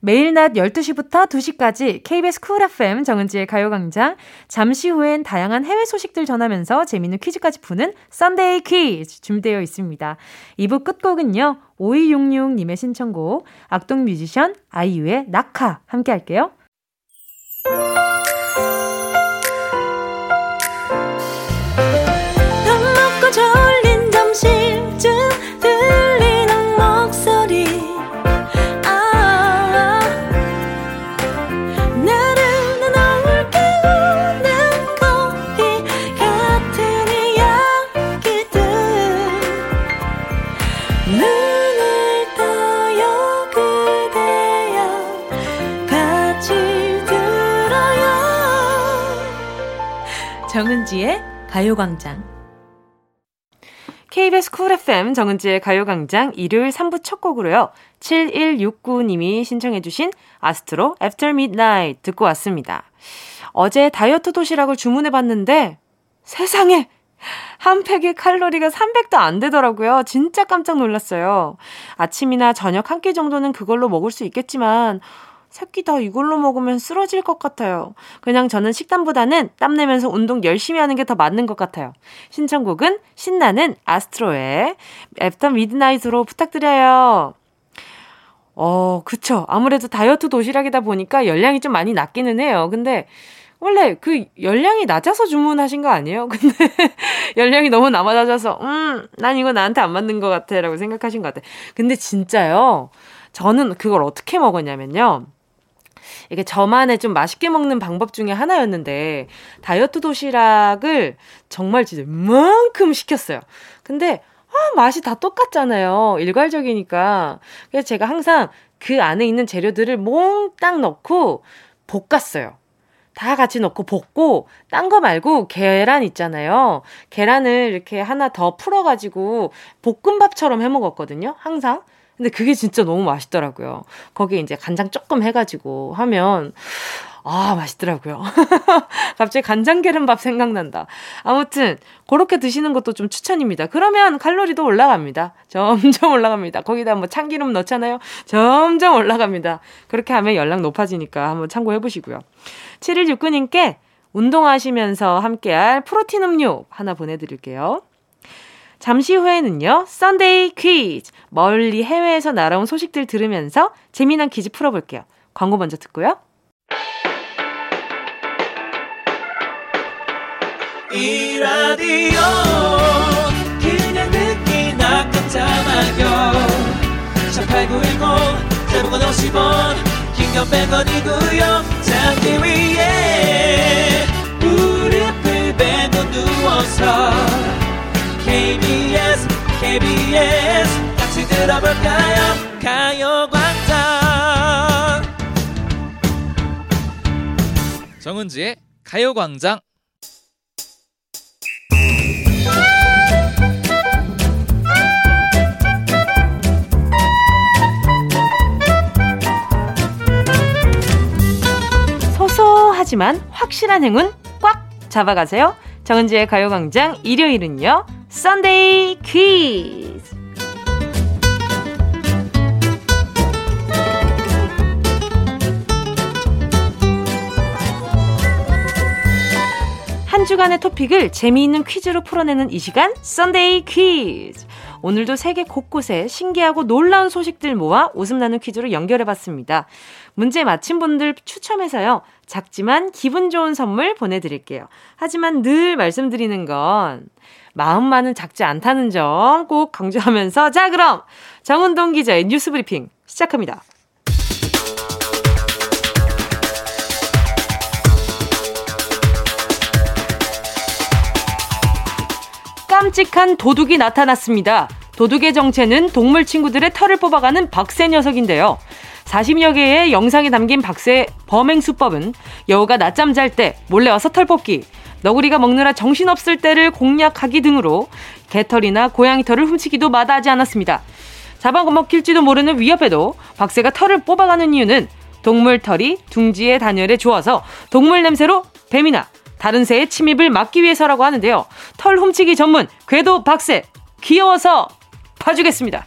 매일 낮 12시부터 2시까지 KBS 쿨 FM 정은지의 가요광장. 잠시 후엔 다양한 해외 소식들 전하면서 재미있는 퀴즈까지 푸는 Sunday 퀴즈 준비되어 있습니다. 2부 끝곡은요. 5266님의 신청곡 악동 뮤지션 아이유의 낙하 함께 할게요. 정은지의 가요광장. KBS Cool FM 정은지의 가요광장 일요일 3부 첫 곡으로요. 7169님이 신청해 주신 아스트로 After Midnight 듣고 왔습니다. 어제 다이어트 도시락을 주문해 봤는데 세상에! 한 팩의 칼로리가 300도 안 되더라고요. 진짜 깜짝 놀랐어요. 아침이나 저녁 한 끼 정도는 그걸로 먹을 수 있겠지만, 새끼 다 이걸로 먹으면 쓰러질 것 같아요. 그냥 저는 식단보다는 땀내면서 운동 열심히 하는 게 더 맞는 것 같아요. 신청곡은 신나는 아스트로의 After Midnight으로 부탁드려요. 어, 그쵸. 아무래도 다이어트 도시락이다 보니까 열량이 좀 많이 낮기는 해요. 근데 원래 그 열량이 낮아서 주문하신 거 아니에요? *laughs* 근데 열량이 너무 남아 낮아서 음, 난 이거 나한테 안 맞는 것 같아라고 생각하신 것 같아. 근데 진짜요. 저는 그걸 어떻게 먹었냐면요. 이게 저만의 좀 맛있게 먹는 방법 중에 하나였는데 다이어트 도시락을 정말 진짜 이만큼 시켰어요. 근데 아, 맛이 다 똑같잖아요. 일괄적이니까. 그래서 제가 항상 그 안에 있는 재료들을 몽땅 넣고 볶았어요. 다 같이 넣고 볶고 딴 거 말고 계란 있잖아요. 계란을 이렇게 하나 더 풀어가지고 볶음밥처럼 해 먹었거든요. 항상. 근데 그게 진짜 너무 맛있더라고요. 거기에 이제 간장 조금 해가지고 하면, 아, 맛있더라고요. *laughs* 갑자기 간장 계란밥 생각난다. 아무튼, 그렇게 드시는 것도 좀 추천입니다. 그러면 칼로리도 올라갑니다. *laughs* 점점 올라갑니다. 거기다 뭐 참기름 넣잖아요. 점점 올라갑니다. 그렇게 하면 열량 높아지니까 한번 참고해 보시고요. 7169님께 운동하시면서 함께할 프로틴 음료 하나 보내드릴게요. 잠시 후에는요, 썬데이 퀴즈. 멀리 해외에서 날아온 소식들 들으면서 재미난 퀴즈 풀어볼게요. 광고 먼저 듣고요. 이 라디오 그냥 듣기나 깜짝마요 18910 대목원 50원 긴건 100원이고요 잠기 위에 무릎을 베고 누워서 KBS KBS 같이 들어볼까요 가요광장 정은지의 가요광장 소소하지만 확실한 행운 꽉 잡아가세요. 정은지의 가요광장 일요일은요. Sunday 퀴즈. 한 주간의 토픽을 재미있는 퀴즈로 풀어내는 이 시간 Sunday 퀴즈. 오늘도 세계 곳곳에 신기하고 놀라운 소식들 모아 웃음나는 퀴즈로 연결해봤습니다. 문제 맞힌 분들 추첨해서요. 작지만 기분 좋은 선물 보내드릴게요. 하지만 늘 말씀드리는 건 마음만은 작지 않다는 점 꼭 강조하면서 자 그럼 정은동 기자의 뉴스 브리핑 시작합니다. 깜찍한 도둑이 나타났습니다. 도둑의 정체는 동물 친구들의 털을 뽑아가는 박새 녀석인데요. 40여 개의 영상이 담긴 박새 범행 수법은 여우가 낮잠 잘 때 몰래 와서 털 뽑기, 너구리가 먹느라 정신없을 때를 공략하기 등으로 개털이나 고양이 털을 훔치기도 마다하지 않았습니다. 잡아먹힐지도 모르는 위협에도 박새가 털을 뽑아가는 이유는 동물 털이 둥지의 단열에 좋아서 동물 냄새로 뱀이나 다른 새의 침입을 막기 위해서라고 하는데요. 털 훔치기 전문 궤도 박새 귀여워서 봐주겠습니다.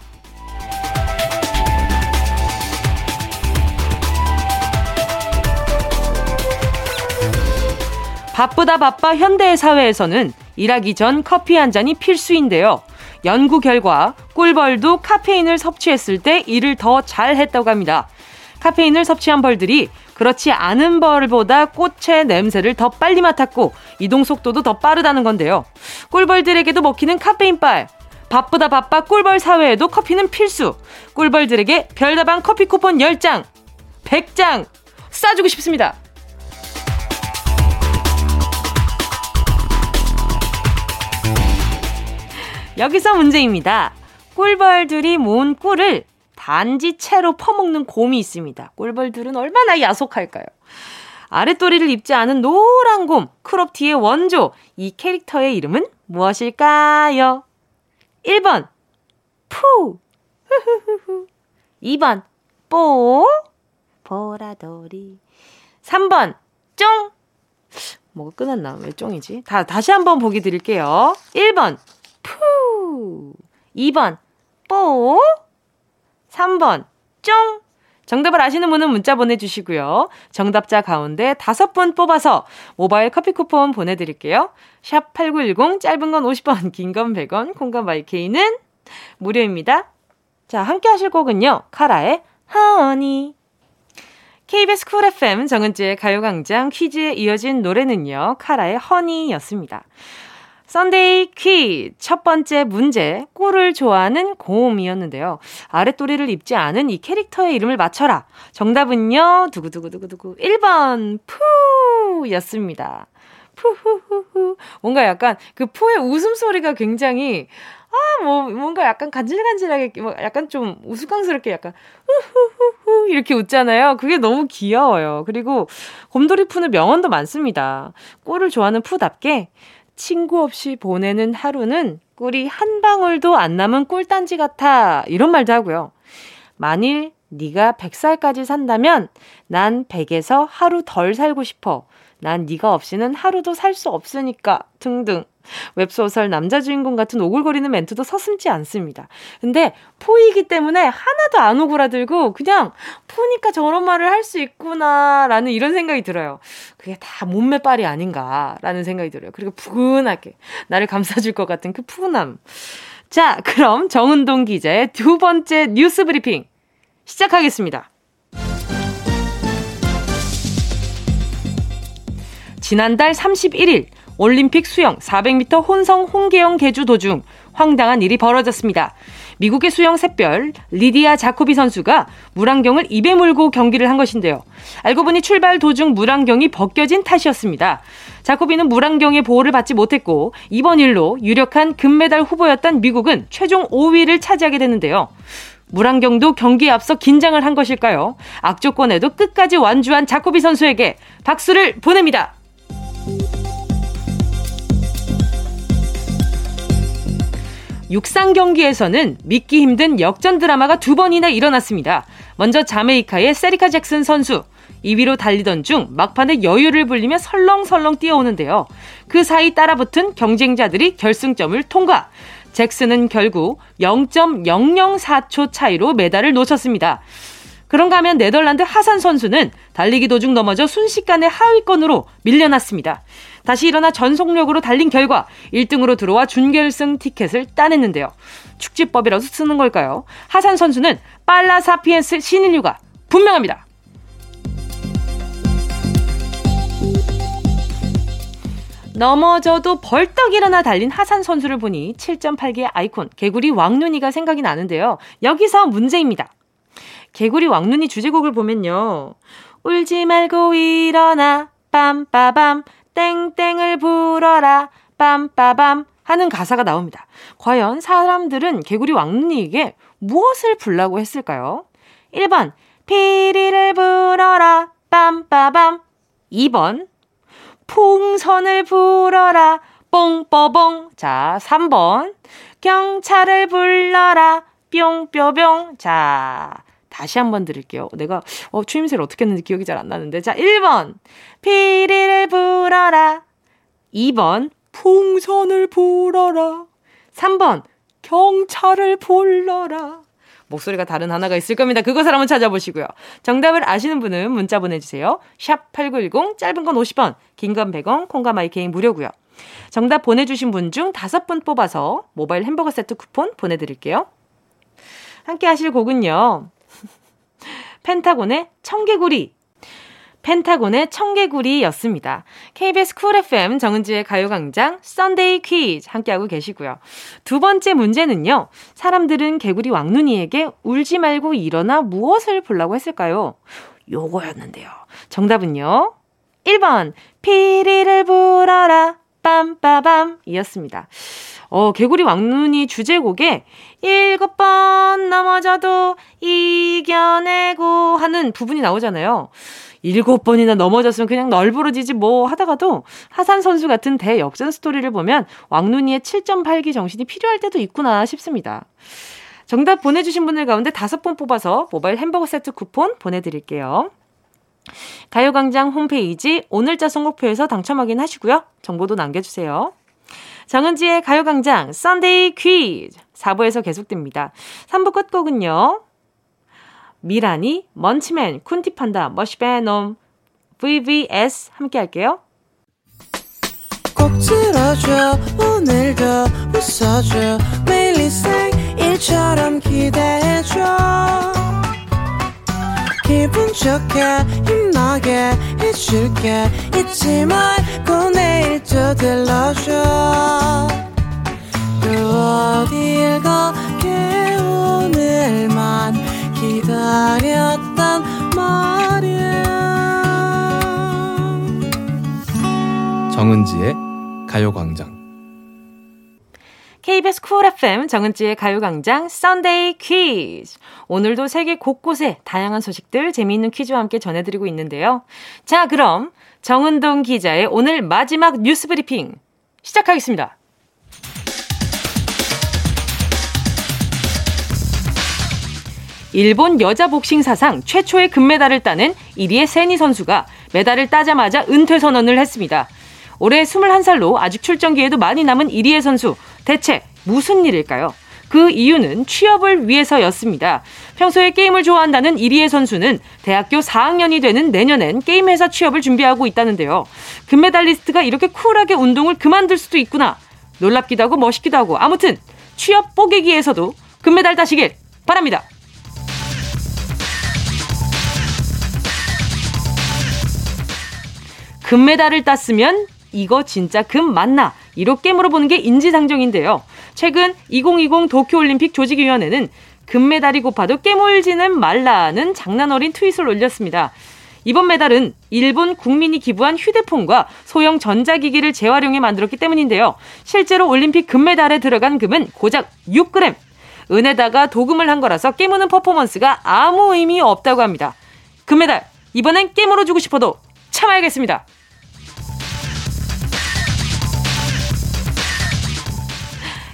바쁘다 바빠 현대 사회에서는 일하기 전 커피 한 잔이 필수인데요. 연구 결과 꿀벌도 카페인을 섭취했을 때 일을 더 잘 했다고 합니다. 카페인을 섭취한 벌들이 그렇지 않은 벌보다 꽃의 냄새를 더 빨리 맡았고 이동 속도도 더 빠르다는 건데요. 꿀벌들에게도 먹히는 카페인 빨. 바쁘다 바빠 꿀벌 사회에도 커피는 필수. 꿀벌들에게 별다방 커피 쿠폰 10장, 100장 싸주고 싶습니다. 여기서 문제입니다. 꿀벌들이 모은 꿀을 단지 채로 퍼먹는 곰이 있습니다. 꿀벌들은 얼마나 야속할까요? 아랫도리를 입지 않은 노란 곰, 크롭티의 원조. 이 캐릭터의 이름은 무엇일까요? 1번, 푸. *laughs* 2번, 뽀. 보라돌이. 3번, 쫑. 뭐가 끝났나? 왜 쫑이지? 다, 다시 한번 보기 드릴게요. 1번, 푸. 2번, 뽀. 3번, 쫑! 정답을 아시는 분은 문자 보내주시고요. 정답자 가운데 다섯 분 뽑아서 모바일 커피 쿠폰 보내드릴게요. 샵 8910, 짧은 건 50원, 긴 건 100원, 콩과 my K는 무료입니다. 자, 함께 하실 곡은요. 카라의 Honey. KBS Cool FM 정은지의 가요광장 퀴즈에 이어진 노래는요. 카라의 Honey였습니다. Sunday 퀴! 첫 번째 문제, 꿀을 좋아하는 곰이었는데요. 아랫도리를 입지 않은 이 캐릭터의 이름을 맞춰라. 정답은요, 두구두구두구두구. 1번, 푸! 였습니다. 푸후후후. 뭔가 약간 그 푸의 웃음소리가 굉장히 아, 뭐, 뭔가 약간 간질간질하게, 뭐 약간 좀 우스꽝스럽게 약간, 후후후후, 이렇게 웃잖아요. 그게 너무 귀여워요. 그리고 곰돌이 푸는 명언도 많습니다. 꿀을 좋아하는 푸답게, 친구 없이 보내는 하루는 꿀이 한 방울도 안 남은 꿀단지 같아. 이런 말도 하고요. 만일 네가 100살까지 산다면 난 100에서 하루 덜 살고 싶어. 난 네가 없이는 하루도 살 수 없으니까 등등. 웹소설 남자 주인공 같은 오글거리는 멘트도 서슴지 않습니다. 근데 포이기 때문에 하나도 안 오그라들고 그냥 푸니까 저런 말을 할 수 있구나라는 이런 생각이 들어요. 그게 다 몸매빨이 아닌가라는 생각이 들어요. 그리고 푸근하게 나를 감싸줄 것 같은 그 푸근함. 자, 그럼 정은동 기자의 두 번째 뉴스 브리핑 시작하겠습니다. 지난달 31일 올림픽 수영 400m 혼성 홍계영 개주 도중 황당한 일이 벌어졌습니다. 미국의 수영 샛별 리디아 자코비 선수가 물안경을 입에 물고 경기를 한 것인데요. 알고 보니 출발 도중 물안경이 벗겨진 탓이었습니다. 자코비는 물안경의 보호를 받지 못했고 이번 일로 유력한 금메달 후보였던 미국은 최종 5위를 차지하게 되는데요. 물안경도 경기에 앞서 긴장을 한 것일까요? 악조건에도 끝까지 완주한 자코비 선수에게 박수를 보냅니다. 육상 경기에서는 믿기 힘든 역전 드라마가 두 번이나 일어났습니다. 먼저 자메이카의 세리카 잭슨 선수. 2위로 달리던 중 막판에 여유를 불리며 설렁설렁 뛰어오는데요. 그 사이 따라붙은 경쟁자들이 결승점을 통과. 잭슨은 결국 0.004초 차이로 메달을 놓쳤습니다. 그런가 하면 네덜란드 하산 선수는 달리기 도중 넘어져 순식간에 하위권으로 밀려났습니다. 다시 일어나 전속력으로 달린 결과 1등으로 들어와 준결승 티켓을 따냈는데요. 축지법이라도 쓰는 걸까요? 하산 선수는 빨라 사피엔스 신인류가 분명합니다. 넘어져도 벌떡 일어나 달린 하산 선수를 보니 7.8개의 아이콘 개구리 왕눈이가 생각이 나는데요. 여기서 문제입니다. 개구리 왕눈이 주제곡을 보면요. 울지 말고 일어나 빰빠밤 땡땡을 불어라 빰빠밤 하는 가사가 나옵니다. 과연 사람들은 개구리 왕눈이에게 무엇을 불라고 했을까요? 1번 피리를 불어라 빰빠밤 2번 풍선을 불어라 뽕뻐봉 자 3번 경찰을 불러라 뿅뿅뿅 자 다시 한번 들을게요. 내가 어, 추임새를 어떻게 했는지 기억이 잘 안 나는데. 자, 1번. 피리를 불어라. 2번. 풍선을 불어라. 3번. 경찰을 불러라. 목소리가 다른 하나가 있을 겁니다. 그것을 한번 찾아보시고요. 정답을 아시는 분은 문자 보내주세요. 샵 8910, 짧은 건 50원, 긴 건 100원, 콩과 my K는 무료고요. 정답 보내주신 분 중 다섯 분 뽑아서 모바일 햄버거 세트 쿠폰 보내드릴게요. 함께 하실 곡은요. *laughs* 펜타곤의 청개구리 펜타곤의 청개구리였습니다. KBS Cool FM 정은지의 가요광장 Sunday 퀴즈 함께하고 계시고요. 두 번째 문제는요. 사람들은 개구리 왕눈이에게 울지 말고 일어나 무엇을 보려고 했을까요? 요거였는데요. 정답은요. 1번 피리를 불어라 빰빠밤 이었습니다. 어, 개구리 왕눈이 주제곡에 일곱 번 넘어져도 이겨내고 하는 부분이 나오잖아요. 일곱 번이나 넘어졌으면 그냥 널브러지지 뭐 하다가도 하산 선수 같은 대역전 스토리를 보면 왕눈이의 7.8기 정신이 필요할 때도 있구나 싶습니다. 정답 보내주신 분들 가운데 다섯 분 뽑아서 모바일 햄버거 세트 쿠폰 보내드릴게요. 가요광장 홈페이지 오늘자 선곡표에서 당첨 확인하시고요. 정보도 남겨주세요. 정은지의 가요광장 Sunday 퀴즈 4부에서 계속됩니다. 3부 끝곡은요. 미라니, 먼치맨, 쿤티판다, 머시베놈, VVS 함께 할게요. 꼭 들어줘 오늘도 웃어줘 매일 일처럼 기대해줘. 기분 좋게 힘나게 해줄게. 잊지 말고 내일 또 들러줘. 또 어딜 가게 오늘만 기다렸단 말이야 정은지의 가요광장 KBS 쿨 FM 정은지의 가요광장 Sunday 퀴즈. 오늘도 세계 곳곳에 다양한 소식들 재미있는 퀴즈와 함께 전해드리고 있는데요. 자, 그럼 정은동 기자의 오늘 마지막 뉴스 브리핑 시작하겠습니다. 일본 여자 복싱 사상 최초의 금메달을 따는 이리의 세니 선수가 메달을 따자마자 은퇴 선언을 했습니다. 올해 21살로 아직 출전기에도 많이 남은 이리의 선수 대체 무슨 일일까요? 그 이유는 취업을 위해서였습니다. 평소에 게임을 좋아한다는 이리의 선수는 대학교 4학년이 되는 내년엔 게임 회사 취업을 준비하고 있다는데요. 금메달리스트가 이렇게 쿨하게 운동을 그만둘 수도 있구나. 놀랍기도 하고 멋있기도 하고 아무튼 취업 뽀개기에서도 금메달 따시길 바랍니다. 금메달을 땄으면 이거 진짜 금 맞나? 이렇게 물어보는 게 인지상정인데요. 최근 2020 도쿄올림픽 조직위원회는 금메달이 고파도 깨물지는 말라는 장난 어린 트윗을 올렸습니다. 이번 메달은 일본 국민이 기부한 휴대폰과 소형 전자기기를 재활용해 만들었기 때문인데요. 실제로 올림픽 금메달에 들어간 금은 고작 6g. 은에다가 도금을 한 거라서 깨무는 퍼포먼스가 아무 의미 없다고 합니다. 금메달, 이번엔 깨물어 주고 싶어도 참아야겠습니다.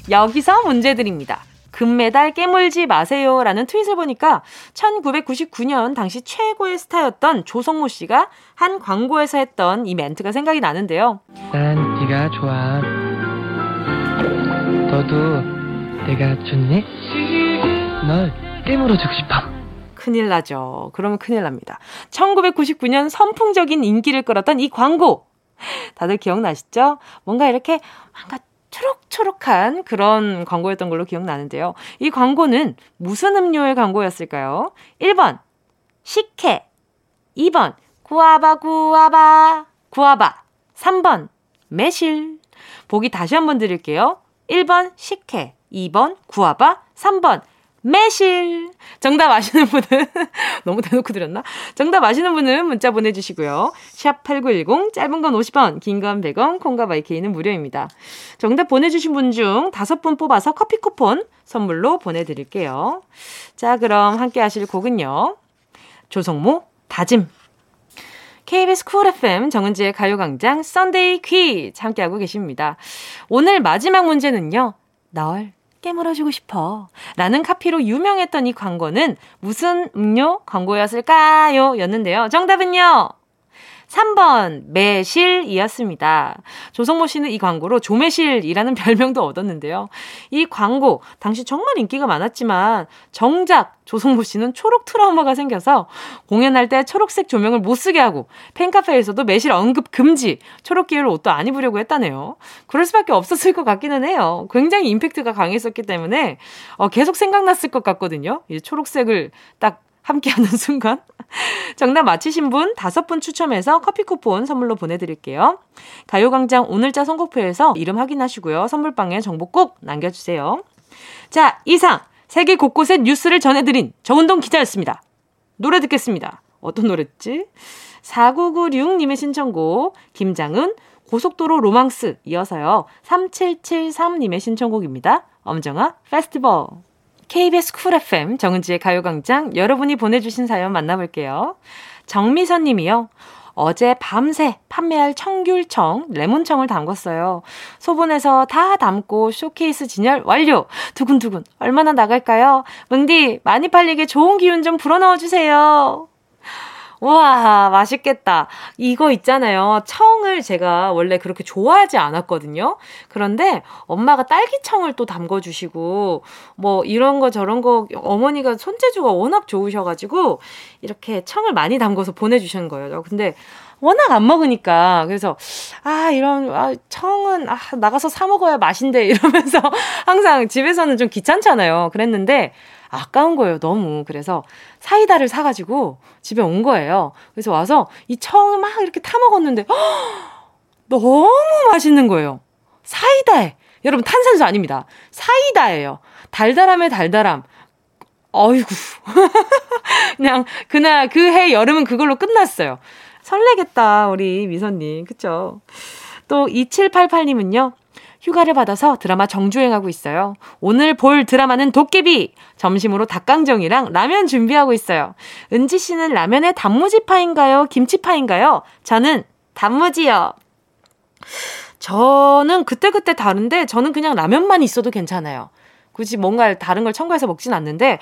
여기서 문제 드립니다. 금메달 깨물지 마세요 라는 트윗을 보니까 1999년 당시 최고의 스타였던 조성모 씨가 한 광고에서 했던 이 멘트가 생각이 나는데요. 난 네가 좋아. 너도 내가 좋니? 널 깨물어 주고 싶어. 큰일 나죠. 그러면 큰일 납니다. 1999년 선풍적인 인기를 끌었던 이 광고. 다들 기억나시죠? 뭔가 이렇게 뭔가 초록초록한 그런 광고였던 걸로 기억나는데요. 이 광고는 무슨 음료의 광고였을까요? 1번, 식혜. 2번, 구아바, 구아바, 구아바. 3번, 매실. 보기 다시 한번 드릴게요. 1번, 식혜. 2번, 구아바. 3번, 매실. 정답 아시는 분은, *laughs* 너무 대놓고 드렸나? 정답 아시는 분은 문자 보내주시고요. 샵 8910, 짧은 건 50원, 긴 건 100원, 콩과 마이케이는 무료입니다. 정답 보내주신 분 중 다섯 분 뽑아서 커피 쿠폰 선물로 보내드릴게요. 자, 그럼 함께 하실 곡은요. 조성모, 다짐. KBS 쿨 FM 정은지의 가요광장 Sunday 퀴즈 함께하고 계십니다. 오늘 마지막 문제는요. 널 깨물어주고 싶어. 라는 카피로 유명했던 이 광고는 무슨 음료 광고였을까요? 였는데요. 정답은요. 3번 매실이었습니다. 조성모 씨는 이 광고로 조매실이라는 *laughs* 별명도 얻었는데요. 이 광고 당시 정말 인기가 많았지만 정작 조성모 씨는 초록 트라우마가 생겨서 공연할 때 초록색 조명을 못 쓰게 하고 팬카페에서도 매실 언급 금지, 초록 계열 옷도 안 입으려고 했다네요. 그럴 수밖에 없었을 것 같기는 해요. 굉장히 임팩트가 강했었기 때문에 어, 계속 생각났을 것 같거든요. 이 초록색을 딱 함께하는 *laughs* 순간. 정답 맞히신 분 다섯 분 추첨해서 커피 쿠폰 선물로 보내드릴게요. 가요광장 오늘자 선곡표에서 이름 확인하시고요. 선물방에 정보 꼭 남겨주세요. 자, 이상 세계 곳곳의 뉴스를 전해드린 정은동 기자였습니다. 노래 듣겠습니다. 어떤 노래지? 4996님의 신청곡 김장훈 고속도로 로망스 이어서요. 3773님의 신청곡입니다. 엄정화 페스티벌. KBS 쿨 FM 정은지의 가요광장 여러분이 보내주신 사연 만나볼게요. 정미선 님이요. 어제 밤새 판매할 청귤청, 레몬청을 담궜어요. 소분해서 다 담고 쇼케이스 진열 완료! 두근두근. 얼마나 나갈까요? 뭉디, 많이 팔리게 좋은 기운 좀 불어넣어 주세요. 와, 맛있겠다. 이거 있잖아요. 청을 제가 원래 그렇게 좋아하지 않았거든요. 그런데 엄마가 딸기청을 또 담궈주시고, 뭐 이런 거 저런 거 어머니가 손재주가 워낙 좋으셔가지고, 이렇게 청을 많이 담궈서 보내주신 거예요. 근데 워낙 안 먹으니까 그래서 아 이런 아, 청은 아 나가서 사 먹어야 맛인데 *laughs* 이러면서 항상 집에서는 좀 귀찮잖아요. 그랬는데 아까운 거예요, 너무. 그래서 사이다를 사가지고 집에 온 거예요. 그래서 와서 이 청을 막 이렇게 타 먹었는데, 허, 너무 맛있는 거예요. 사이다에. 여러분, 탄산수 아닙니다. 사이다예요. 달달함에 달달함. 어이구. *laughs* 그냥 그날 그 해 여름은 그걸로 끝났어요. 설레겠다, 우리 미선님. 그쵸? 또 2788님은요. 휴가를 받아서 드라마 정주행하고 있어요. 오늘 볼 드라마는 도깨비! 점심으로 닭강정이랑 라면 준비하고 있어요. 은지 씨는 라면에 단무지파인가요? 김치파인가요? 저는 단무지요. 저는 그때그때 다른데 저는 그냥 라면만 있어도 괜찮아요. 굳이 뭔가 다른 걸 첨가해서 먹진 않는데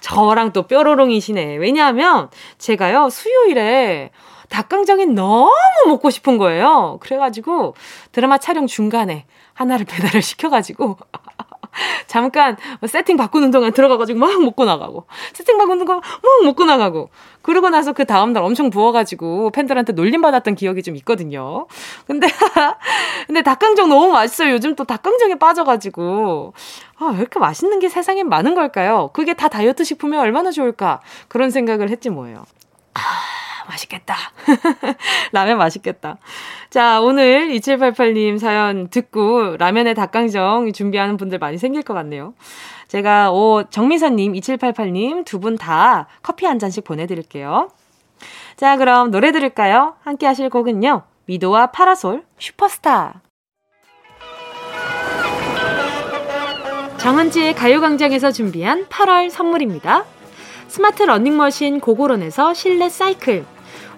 저랑 또 뾰로롱이시네. 왜냐하면 제가요 수요일에 닭강정이 너무 먹고 싶은 거예요. 그래가지고 드라마 촬영 중간에 하나를 배달을 *laughs* 시켜가지고 잠깐 뭐 세팅 바꾸는 동안 들어가가지고 막 먹고 나가고 세팅 바꾸는 거막 먹고 나가고 그러고 나서 그 다음날 엄청 부어가지고 팬들한테 놀림받았던 기억이 좀 있거든요. 근데 *laughs* 근데 닭강정 너무 맛있어요. 요즘 또 닭강정에 빠져가지고 아, 왜 이렇게 맛있는 게 세상에 많은 걸까요? 그게 다 다이어트 식품이 얼마나 좋을까 그런 생각을 했지 뭐예요. 아, 맛있겠다. *laughs* 라면 맛있겠다. 자, 오늘 2788님 사연 듣고 라면에 닭강정 준비하는 분들 많이 생길 것 같네요. 제가, 오, 정미선님, 2788님 두 분 다 커피 한 잔씩 보내드릴게요. 자, 그럼 노래 들을까요? 함께 하실 곡은요. 미도와 파라솔, 슈퍼스타. 정은지의 가요광장에서 준비한 8월 선물입니다. 스마트 러닝머신 고고런에서 실내 사이클.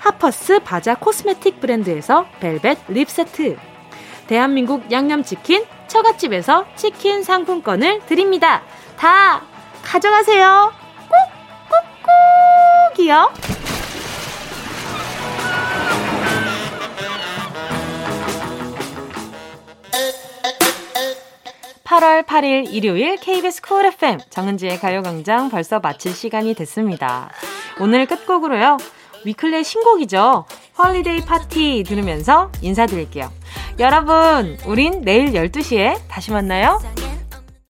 하퍼스 바자 코스메틱 브랜드에서 벨벳 립 세트 대한민국 양념치킨 처갓집에서 치킨 상품권을 드립니다. 다 가져가세요. 꾹꾹꾹이요. 8월 8일 일요일 KBS 쿨 FM 정은지의 가요광장 벌써 마칠 시간이 됐습니다. 오늘 끝곡으로요. 위클리 신곡이죠. Holiday Party 들으면서 인사드릴게요. 여러분, 우린 내일 12시에 다시 만나요.